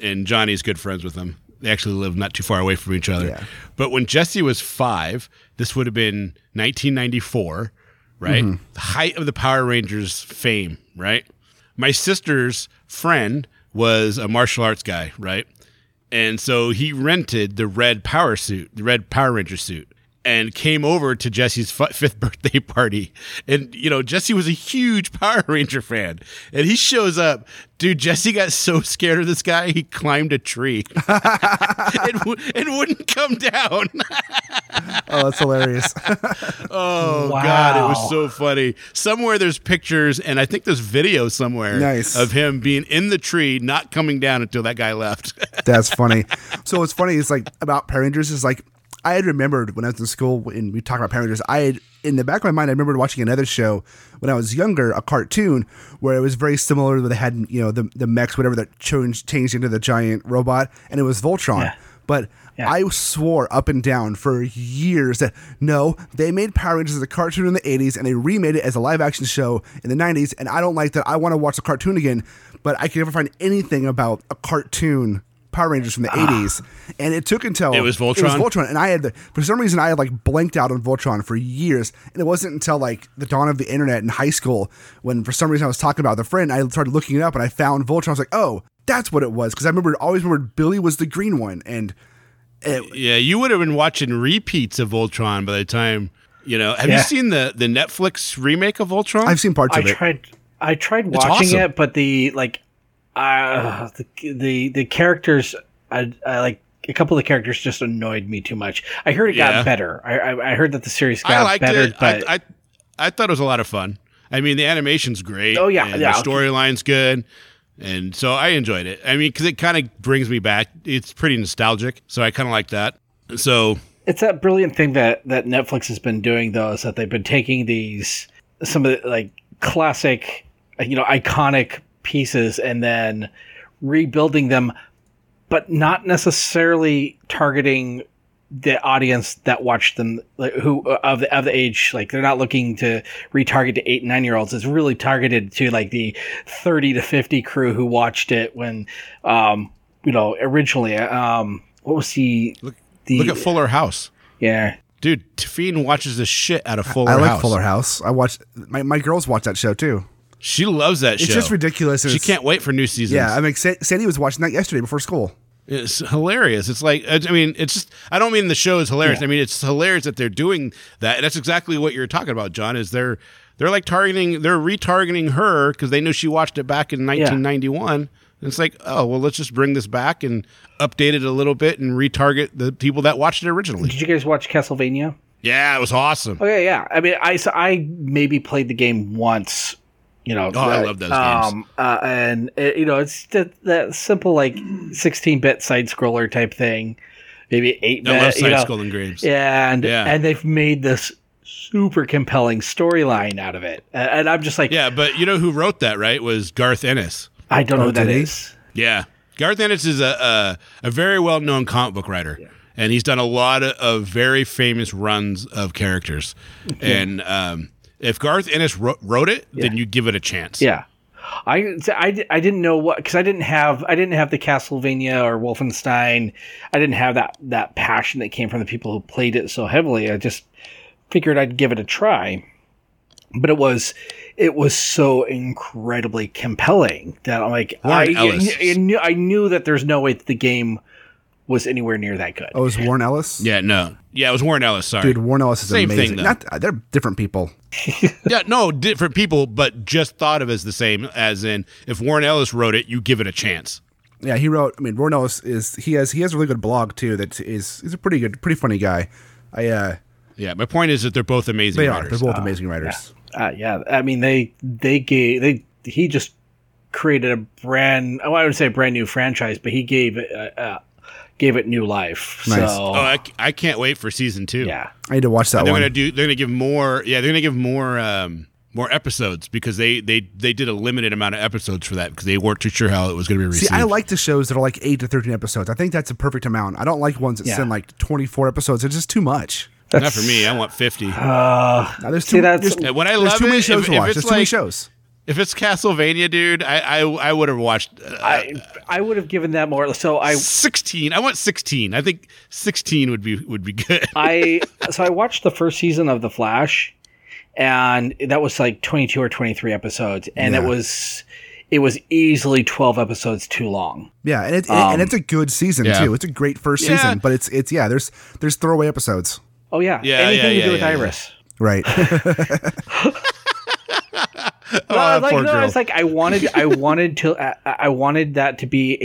and Johnny's good friends with him. They actually live not too far away from each other. Yeah. But when Jesse was five, this would have been 1994, right? The height of the Power Rangers fame, right? My sister's friend was a martial arts guy, right? And so he rented the red power suit, the red Power Ranger suit. And came over to Jesse's f- fifth birthday party. And, you know, Jesse was a huge Power Ranger fan. And he shows up. Dude, Jesse got so scared of this guy, he climbed a tree and, w- and wouldn't come down. Oh, that's hilarious. Oh God, it was so funny. Somewhere there's pictures, and I think there's video somewhere Nice. of him being in the tree, not coming down until that guy left. That's funny. So what's funny is like about Power Rangers is like I had remembered when I was in school and we talked about Power Rangers. I had in the back of my mind I remembered watching another show when I was younger, a cartoon where it was very similar. Where they had you know the the mechs, whatever that changed changed into the giant robot, and it was Voltron. Yeah. But Yeah. I swore up and down for years that no, they made Power Rangers as a cartoon in the 80s and they remade it as a live action show in the 90s. And I don't like that. I want to watch the cartoon again, but I can never find anything about a cartoon Power Rangers from the ah. 80s. And it took until It was It was Voltron? Voltron. And I had, the, for some reason, I had like blanked out on Voltron for years. And it wasn't until like the dawn of the internet in high school when for some reason I was talking about the friend. I started looking it up and I found Voltron. I was like, oh, that's what it was. Because I remember, always remembered Billy was the green one. And it, yeah, you would have been watching repeats of Voltron by the time you know. Have Yeah. you seen the the Netflix remake of Voltron? I've seen parts I of it. tried. I tried watching awesome. it, but the like, uh, the the the characters, I, I like a couple of the characters just annoyed me too much. I heard it Yeah. got better. I, I I heard that the series got I liked better, it. but I, I I thought it was a lot of fun. I mean, the animation's great. Oh, yeah, and yeah, The okay. storyline's good, and so I enjoyed it. I mean, because it kind of brings me back. It's pretty nostalgic, so I kind of like that. So it's that brilliant thing that that Netflix has been doing though is that they've been taking these some of the like classic you know iconic pieces and then rebuilding them but not necessarily targeting the audience that watched them like, who of the of the age like they're not looking to retarget to 8 and 9 year olds it's really targeted to like the 30 to 50 crew who watched it when um you know originally um what was he Look- the look at Fuller House, yeah dude. Tafine watches the shit out of Fuller I like House. Fuller House. I watch my, my girls watch that show too. She loves that It's show. It's just ridiculous. She can't wait for new seasons. Yeah, I mean, Sa- Sandy was watching that yesterday before school. It's hilarious. It's like I mean, it's just I don't mean the show is hilarious. I mean it's hilarious that they're doing that. That's exactly what you're talking about, John. Is they're they're like targeting they're retargeting her because they knew she watched it back in 1991. And it's like, oh well, let's just bring this back and update it a little bit and retarget the people that watched it originally. did you guys watch castlevania Yeah, it was awesome. Okay, yeah yeah i mean i so i maybe played the game once you know Oh, I love those um uh, and uh, you know it's that, that simple like 16-bit side scroller type thing maybe 8 I love bit you know, side scrolling games. and Yeah. and they've made this super compelling storyline out of it and, and i'm just like Yeah, but you know who wrote that? Right? Was Garth Ennis. i don't know Oh, who that did he? Yeah, Garth Ennis is a a, a very well known comic book writer, and he's done a lot of, of very famous runs of characters. And um, if Garth Ennis wrote, wrote it, then you give it a chance. Yeah. I, I, I didn't know what because I didn't have I didn't have the Castlevania or Wolfenstein. I didn't have that that passion that came from the people who played it so heavily. I just figured I'd give it a try. But it was it was so incredibly compelling that I'm like Warren I, Ellis. I, knew I knew that there's no way that the game was anywhere near that good. Oh, it was Warren Ellis. Yeah, no, yeah, it was Warren Ellis. Sorry, Dude, Warren Ellis is Same thing, amazing. though. Not uh, they're different people. yeah, no, different people, but just thought of as the same. As in, if Warren Ellis wrote it, you give it a chance. Yeah, he wrote. I mean, Warren Ellis is he has he has a really good blog too. That is he's a pretty good, pretty funny guy. I uh, Yeah, my point is that they're both amazing they are. writers. They're both amazing writers. Uh, yeah, I mean they they gave they he just created a brand. Oh, I would say a brand new franchise, but he gave it uh, uh, gave it new life. Nice. So oh, I, I can't wait for season two. yeah, I need to watch that they're one. gonna do. They're gonna give more. Yeah, they're gonna give more. Um, more episodes because they they they did a limited amount of episodes for that because they weren't too sure how it was going to be received. See, I like the shows that are like eight to thirteen episodes. I think that's a perfect amount. I don't like ones that Yeah. send like twenty four episodes. It's just too much. Not for me. I want fifty. Uh, Now, there's See, too, that's- there's, And what I there's love too many shows if- to watch. it's There's too many shows. If it's Castlevania, dude, I I, I would have watched uh, I I would have given that more. So I sixteen. I want sixteen. I think sixteen would be would be good. I so I watched the first season of The Flash, and that was like twenty two or twenty three episodes, and it was it was easily twelve episodes too long. Yeah, and it, Um, and it's a good season Yeah. too. It's a great first Yeah. season, but it's it's yeah. There's there's throwaway episodes. Oh yeah, Yeah, anything yeah, to yeah, do with yeah, yeah. Iris. Right. Oh, No, that like, no, girl. it's like I wanted, I wanted to, I, I wanted that to be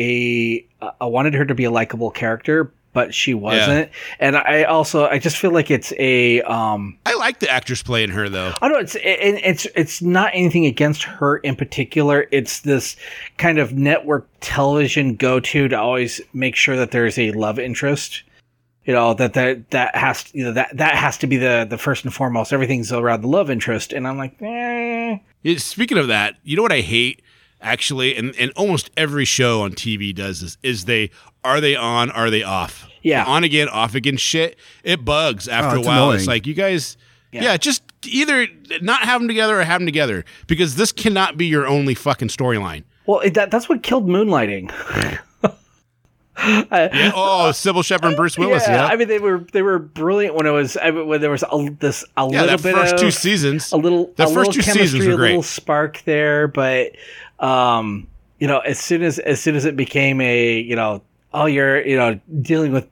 a, I wanted her to be a likable character, but she wasn't. And I also, I just feel like it's a, um, I like the actress playing her though. I don't know. It's it, it's it's not anything against her in particular. It's this kind of network television go to to always make sure that there's a love interest. You know that that that has you know that that has to be the the first and foremost. Everything's around the love interest, and I'm like, eh. Yeah, Speaking of that, you know what I hate actually, and, and almost every show on TV does this, is they are they on, are they off? Yeah. on again, off again. Shit, it bugs oh, after Oh, a it's while. It's like you guys, yeah. just either not have them together or have them together because this cannot be your only fucking storyline. Well, it, that that's what killed moonlighting. Yeah, oh, Cybill Shepherd and Bruce Willis. Yeah, I mean they were they were brilliant when it was I mean, when there was a, this a yeah. little bit first of two seasons, a little the a first little two chemistry, seasons were a little spark there, but um, you know, as soon as as soon as it became a you know, oh, you're you know dealing with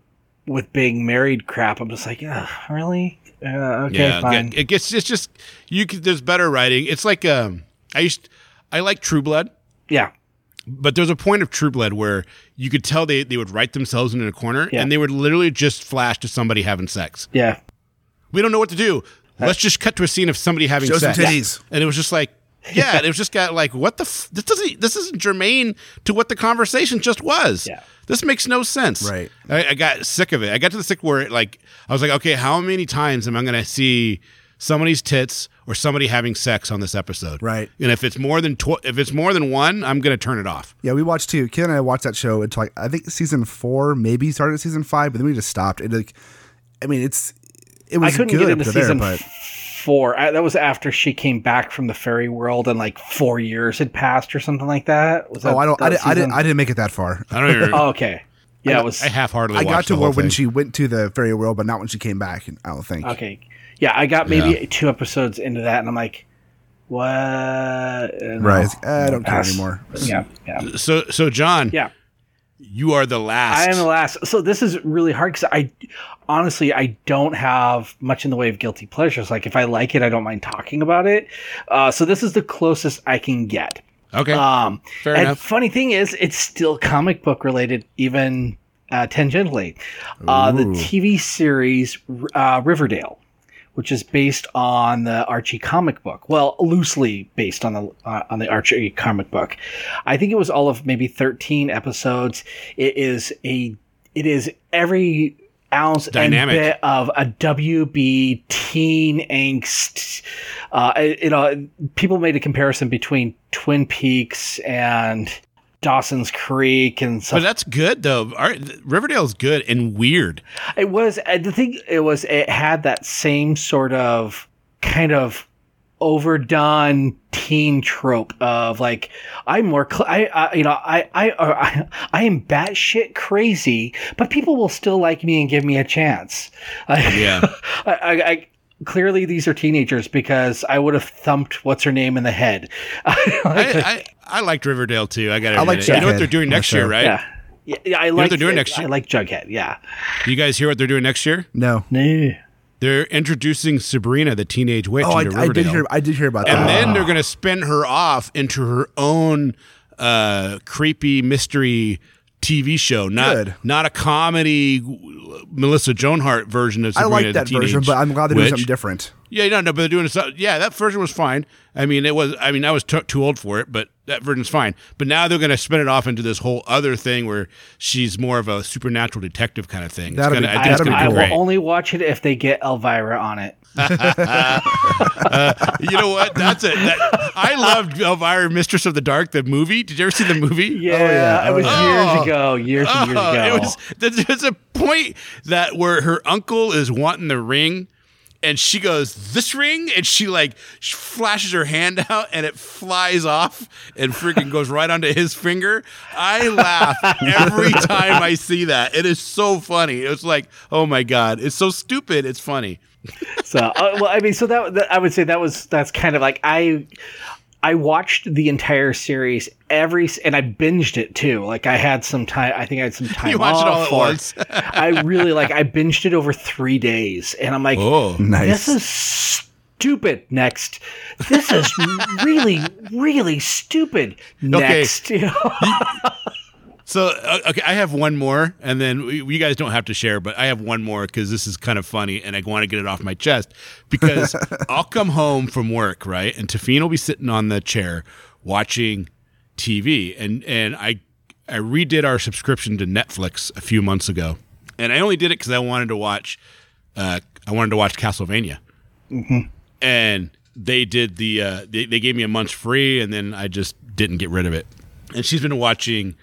with being married crap, I'm just like, yeah, really? Uh, okay, yeah, fine. it gets it's just you. Could, there's better writing. It's like um, I used I like True Blood. yeah, But there's a point of True Blood where you could tell they, they would write themselves in a corner Yeah. and they would literally just flash to somebody having sex. yeah. We don't know what to do. Uh, Let's just cut to a scene of somebody having Show some sex. titties. And it was just like, yeah, it was just got like, what the? F- this doesn't. This isn't germane to what the conversation just was. Yeah. This makes no sense. Right. I, I got sick of it. I got to the sick where it, like I was like, okay, how many times am I going to see somebody's tits or somebody having sex on this episode? Right. And if it's more than tw- if it's more than one, I'm going to turn it off. Yeah, we watched two. Ken and I watched that show until like I think season four, maybe started at season five, but then we just stopped. It like, I mean, it's it was I couldn't good get into to there, season but four. I, that was after she came back from the fairy world, and like four years had passed or something like that. Was that oh, I don't, that I, did, I didn't. I didn't make it that far. I don't even. Oh, okay. Yeah, it was I half-heartedly I got to where when she went to the fairy world, but not when she came back. I don't think. Okay. Yeah, I got maybe Yeah. two episodes into that, and I'm like, what? And Right. I'll- I don't care anymore. Yeah, yeah, So so John, yeah. you are the last. I am the last. So this is really hard because I, honestly, I don't have much in the way of guilty pleasures. Like if I like it, I don't mind talking about it. Uh, so this is the closest I can get. Okay. Um, Fair and enough. funny thing is, it's still comic book related, even uh, tangentially. Uh, the TV series uh, Riverdale, which is based on the Archie comic book. Well, loosely based on the uh, on the Archie comic book. I think it was all of maybe thirteen episodes. It is a it is every ounce Dynamic. and bit of a WB teen angst. Uh, you know, people made a comparison between Twin Peaks and Dawson's Creek and but that's good though. Our, Riverdale's good and weird. It was. Uh, I think it was. It had that same sort of kind of overdone teen trope of like I'm more. Cl- I, I you know I I I, I am batshit crazy, but people will still like me and give me a chance. Yeah. I, I, I clearly these are teenagers because I would have thumped what's her name in the head. I, I, I liked Riverdale too. I got I like it. You know what they're doing next year, right? yeah. Yeah, yeah, I like they're doing next year? I like Jughead. Yeah. You guys hear what they're doing next year? No. No. They're introducing Sabrina, the teenage witch, Oh, I, into I did hear. I did hear about and that. And then they're going to spin her off into her own uh, creepy mystery TV show, not Good. not a comedy Melissa Joan Hart version of Sabrina. I Sabrina like the that version, but I'm glad they're doing something different. Yeah, no, no, but they're doing so. Yeah, that version was fine. I mean, it was. I mean, I was t- too old for it, but that version's fine. But now they're going to spin it off into this whole other thing where she's more of a supernatural detective kind of thing. That'll gonna, be- I think that'll be I will only watch it if they get Elvira on it. you know what? That's it. That, I loved Elvira, Mistress of the Dark, the movie. Did you ever see the movie? Yeah, oh, yeah. it was Oh. years ago, years and years Oh, ago. It was there's a point that where her uncle is wanting the ring, and she goes, "This ring," and she like she flashes her hand out, and it flies off and freaking goes right onto his finger. I laugh every time I see that. It is so funny. It's like, oh my god, it's so stupid. It's funny. so, uh, well, I mean, so that, that I would say that was that's kind of like I. I watched the entire series every, and I binged it too. Like I had some time. I think I had some time. You watched it all at once. I really like. I binged it over three days, and I'm like, Oh, Nice. this is stupid. Next, this is really, really stupid. Next, you know? So uh, okay, I have one more, and then you guys don't have to share, but I have one more because this is kind of funny, and I want to get it off my chest because I'll come home from work, right, and Tafine will be sitting on the chair watching TV, and and I I redid our subscription to Netflix a few months ago, and I only did it because I wanted to watch uh, I wanted to watch Castlevania, and they did the uh, they, they gave me a month free, and then I just didn't get rid of it, and she's been watching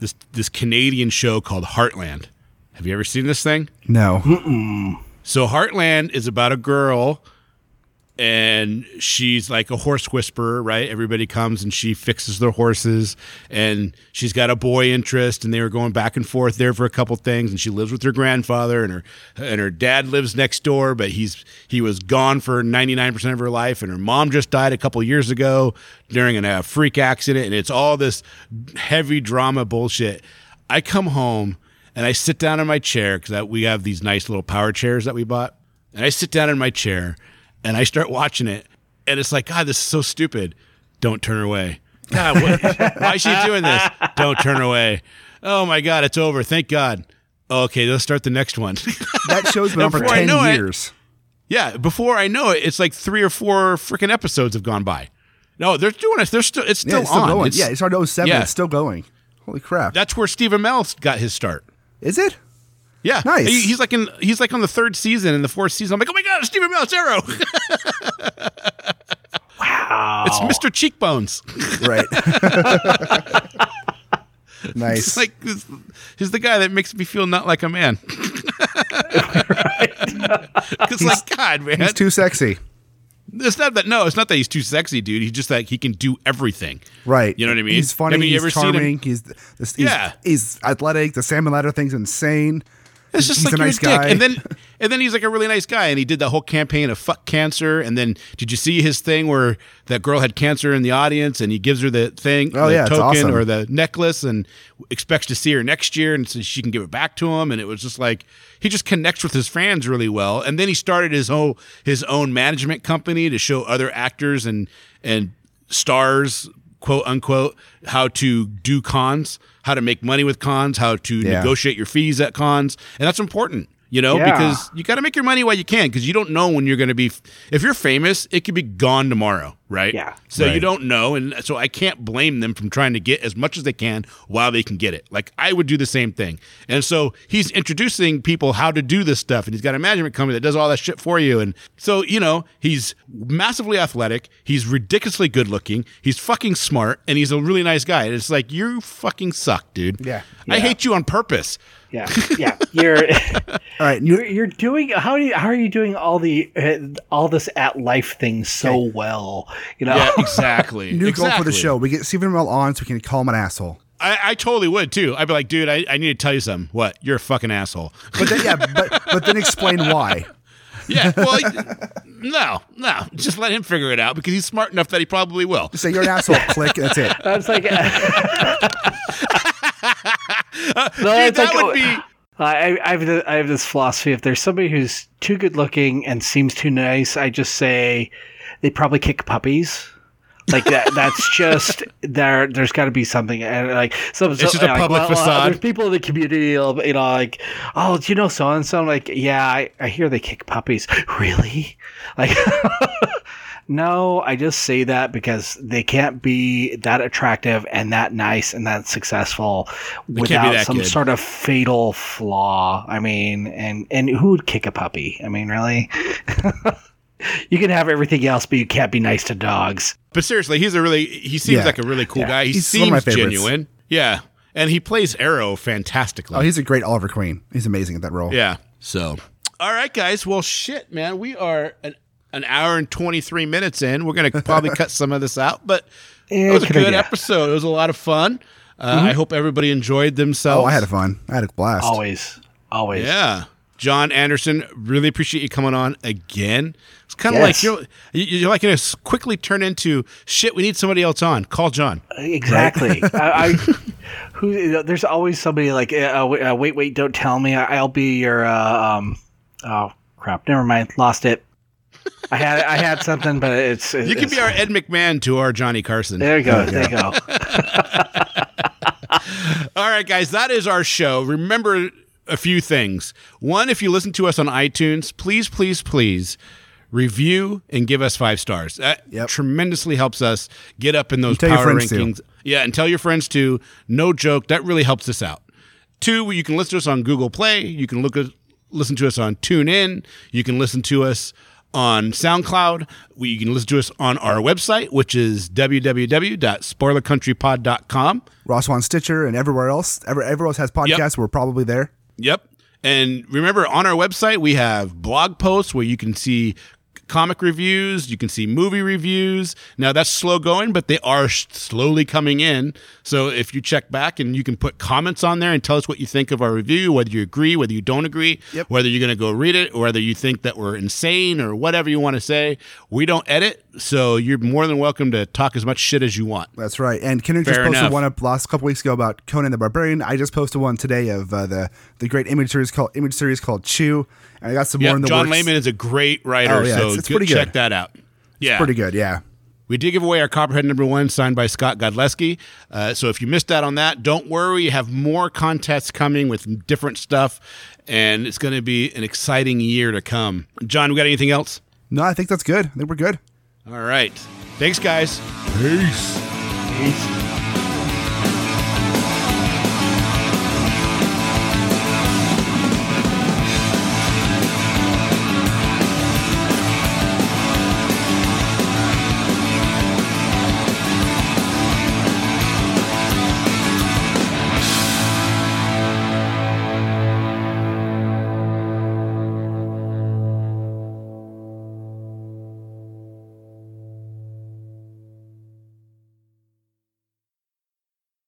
this this Canadian show called Heartland. Have you ever seen this thing? No. So Heartland is about a girl and she's like a horse whisperer, right? Everybody comes and she fixes their horses and she's got a boy interest and they were going back and forth there for a couple things and she lives with her grandfather and her and her dad lives next door but he's he was gone for 99% of her life and her mom just died a couple years ago during a freak accident and it's all this heavy drama bullshit. I come home and I sit down in my chair because we have these nice little power chairs that we bought. And I sit down in my chair and I start watching it. And it's like, God, this is so stupid. Don't turn away. God, what, why is she doing this? Don't turn away. Oh my God, it's over. Thank God. Okay, let's start the next one. That show's been on for 10 know it- years. yeah, before I know it, it's like three or four freaking episodes have gone by. No, they're doing it. They're still. It's still yeah, it's still on. going. It's- yeah, it started 07. yeah. It's still going. Holy crap. that's where Stephen Amell got his start. Is it? Yeah, Nice. He- he's like in he's like on the third season and the fourth season. I'm like, oh my god, Stephen Amell's Arrow. wow. it's Mr. Cheekbones. Right. nice. It's like he's the guy that makes me feel not like a man. Because like God, man, He's too sexy. it's not that. No, it's not that he's too sexy, dude. He's just like he can do everything. Right. You know what I mean? He's funny. I mean, you he's ever seen him- charming. He's, this, he's, Yeah. he's athletic. The salmon ladder thing's insane. It's just he's like a you're nice a dick. guy. And then and then he's like a really nice guy and he did the whole campaign of fuck cancer and then did you see his thing where that girl had cancer in the audience and he gives her the thing Oh, the yeah, token awesome. or the necklace and expects to see her next year and so she can give it back to him and it was just like he just connects with his fans really well and then he started his whole his own management company to show other actors and and stars quote unquote how to do cons how to make money with cons how to Yeah. negotiate your fees at cons and that's important you know Yeah. because you got to make your money while you can because you don't know when you're going to be if you're famous it could be gone tomorrow right Yeah. so you don't know and so i can't blame them from trying to get as much as they can while they can get it like i would do the same thing and so he's introducing people how to do this stuff and he's got a management company that does all that shit for you and so you know he's massively athletic he's ridiculously good looking he's fucking smart and he's a really nice guy and it's like you fucking suck dude Yeah. i hate you on purpose yeah, yeah. You're All right. you're you're doing how do you, how are you doing all the uh, all this at life thing so well? You know. yeah exactly new goal for the show. We get Stephen Amell on so we can call him an asshole. I, I totally would too. I'd be like, dude, I, I need to tell you something. What? You're a fucking asshole. But then, yeah, but but then explain why. yeah. Well, no, no. Just let him figure it out because he's smart enough that he probably will. Just say you're an asshole. Click. That's it. That's like no, Dude, it's that like, would be. I, I have the, I have this philosophy: if there's somebody who's too good looking and seems too nice, I just say they probably kick puppies. Like that. That's just there. There's got to be something, and like some. just a public uh, facade. there's people in the community, you know, like, oh, do you know so and so? Like, yeah, I, I hear they kick puppies. Really? Like. No, I just say that because they can't be that attractive and that nice and that successful can't without that some good. sort of fatal flaw. I mean, and and who would kick a puppy? I mean, really? you can have everything else, but you can't be nice to dogs. But seriously, he's a really. He seems Yeah. like a really cool Yeah. guy. He He's one of my seems genuine. Yeah, and he plays Arrow fantastically. Oh, he's a great Oliver Queen. He's amazing at that role. Yeah. So, all right, guys. Well, shit, man. We are an, an hour and 23 minutes in. We're going to probably cut some of this out, but it was a good good episode. It was a lot of fun. Uh, I hope everybody enjoyed themselves. Oh, I had fun. I had a blast. Always, always. Yeah. Jon Anderson, really appreciate you coming on again. It's kind of like you're you're like going to quickly turn into shit. We need somebody else on. Call John. Exactly. I, I who there's always somebody like uh, wait, uh, wait wait don't tell me I, I'll be your uh, um oh crap never mind lost it. I had I had something but it's, it's You can be our Ed McMahon to our Johnny Carson. there you go there you go. All right, guys, that is our show. Remember a few things. One, if you listen to us on iTunes, please, please, please review and give us five stars. That Yep. tremendously helps us get up in those power friends too. rankings. Yeah, and tell your friends too. No joke, that really helps us out. Two, you can listen to us on Google Play. You can look at listen to us on TuneIn. You can listen to us on SoundCloud. We, you can listen to us on our website, which is www.spoilercountrypod.com. Ross on Stitcher and everywhere else. Ever everywhere else has podcasts. We're probably there. Yep. And remember, on our website, we have blog posts where you can see comic reviews, you can see movie reviews. Now, that's slow going, but they are slowly coming in. So if you check back and you can put comments on there and tell us what you think of our review, whether you agree, whether you don't agree, Yep. whether you're going to go read it, or whether you think that we're insane or whatever you want to say. We don't edit, so you're more than welcome to talk as much shit as you want. That's right. And Kenric just posted enough. one up last couple weeks ago about Conan the Barbarian. I just posted one today of uh, the the great image series called image series called Chew. And I got some more in the John works. Layman is a great writer, Oh, yeah, so it's- it's go- pretty check that out. Yeah, Pretty good, yeah. We did give away our Copperhead number one signed by Scott Godlewski. Uh, so if you missed out on that, don't worry. You have more contests coming with different stuff, and it's going to be an exciting year to come. John, we got anything else? No, I think that's good. I think we're good. All right. Thanks, guys. Peace. Peace.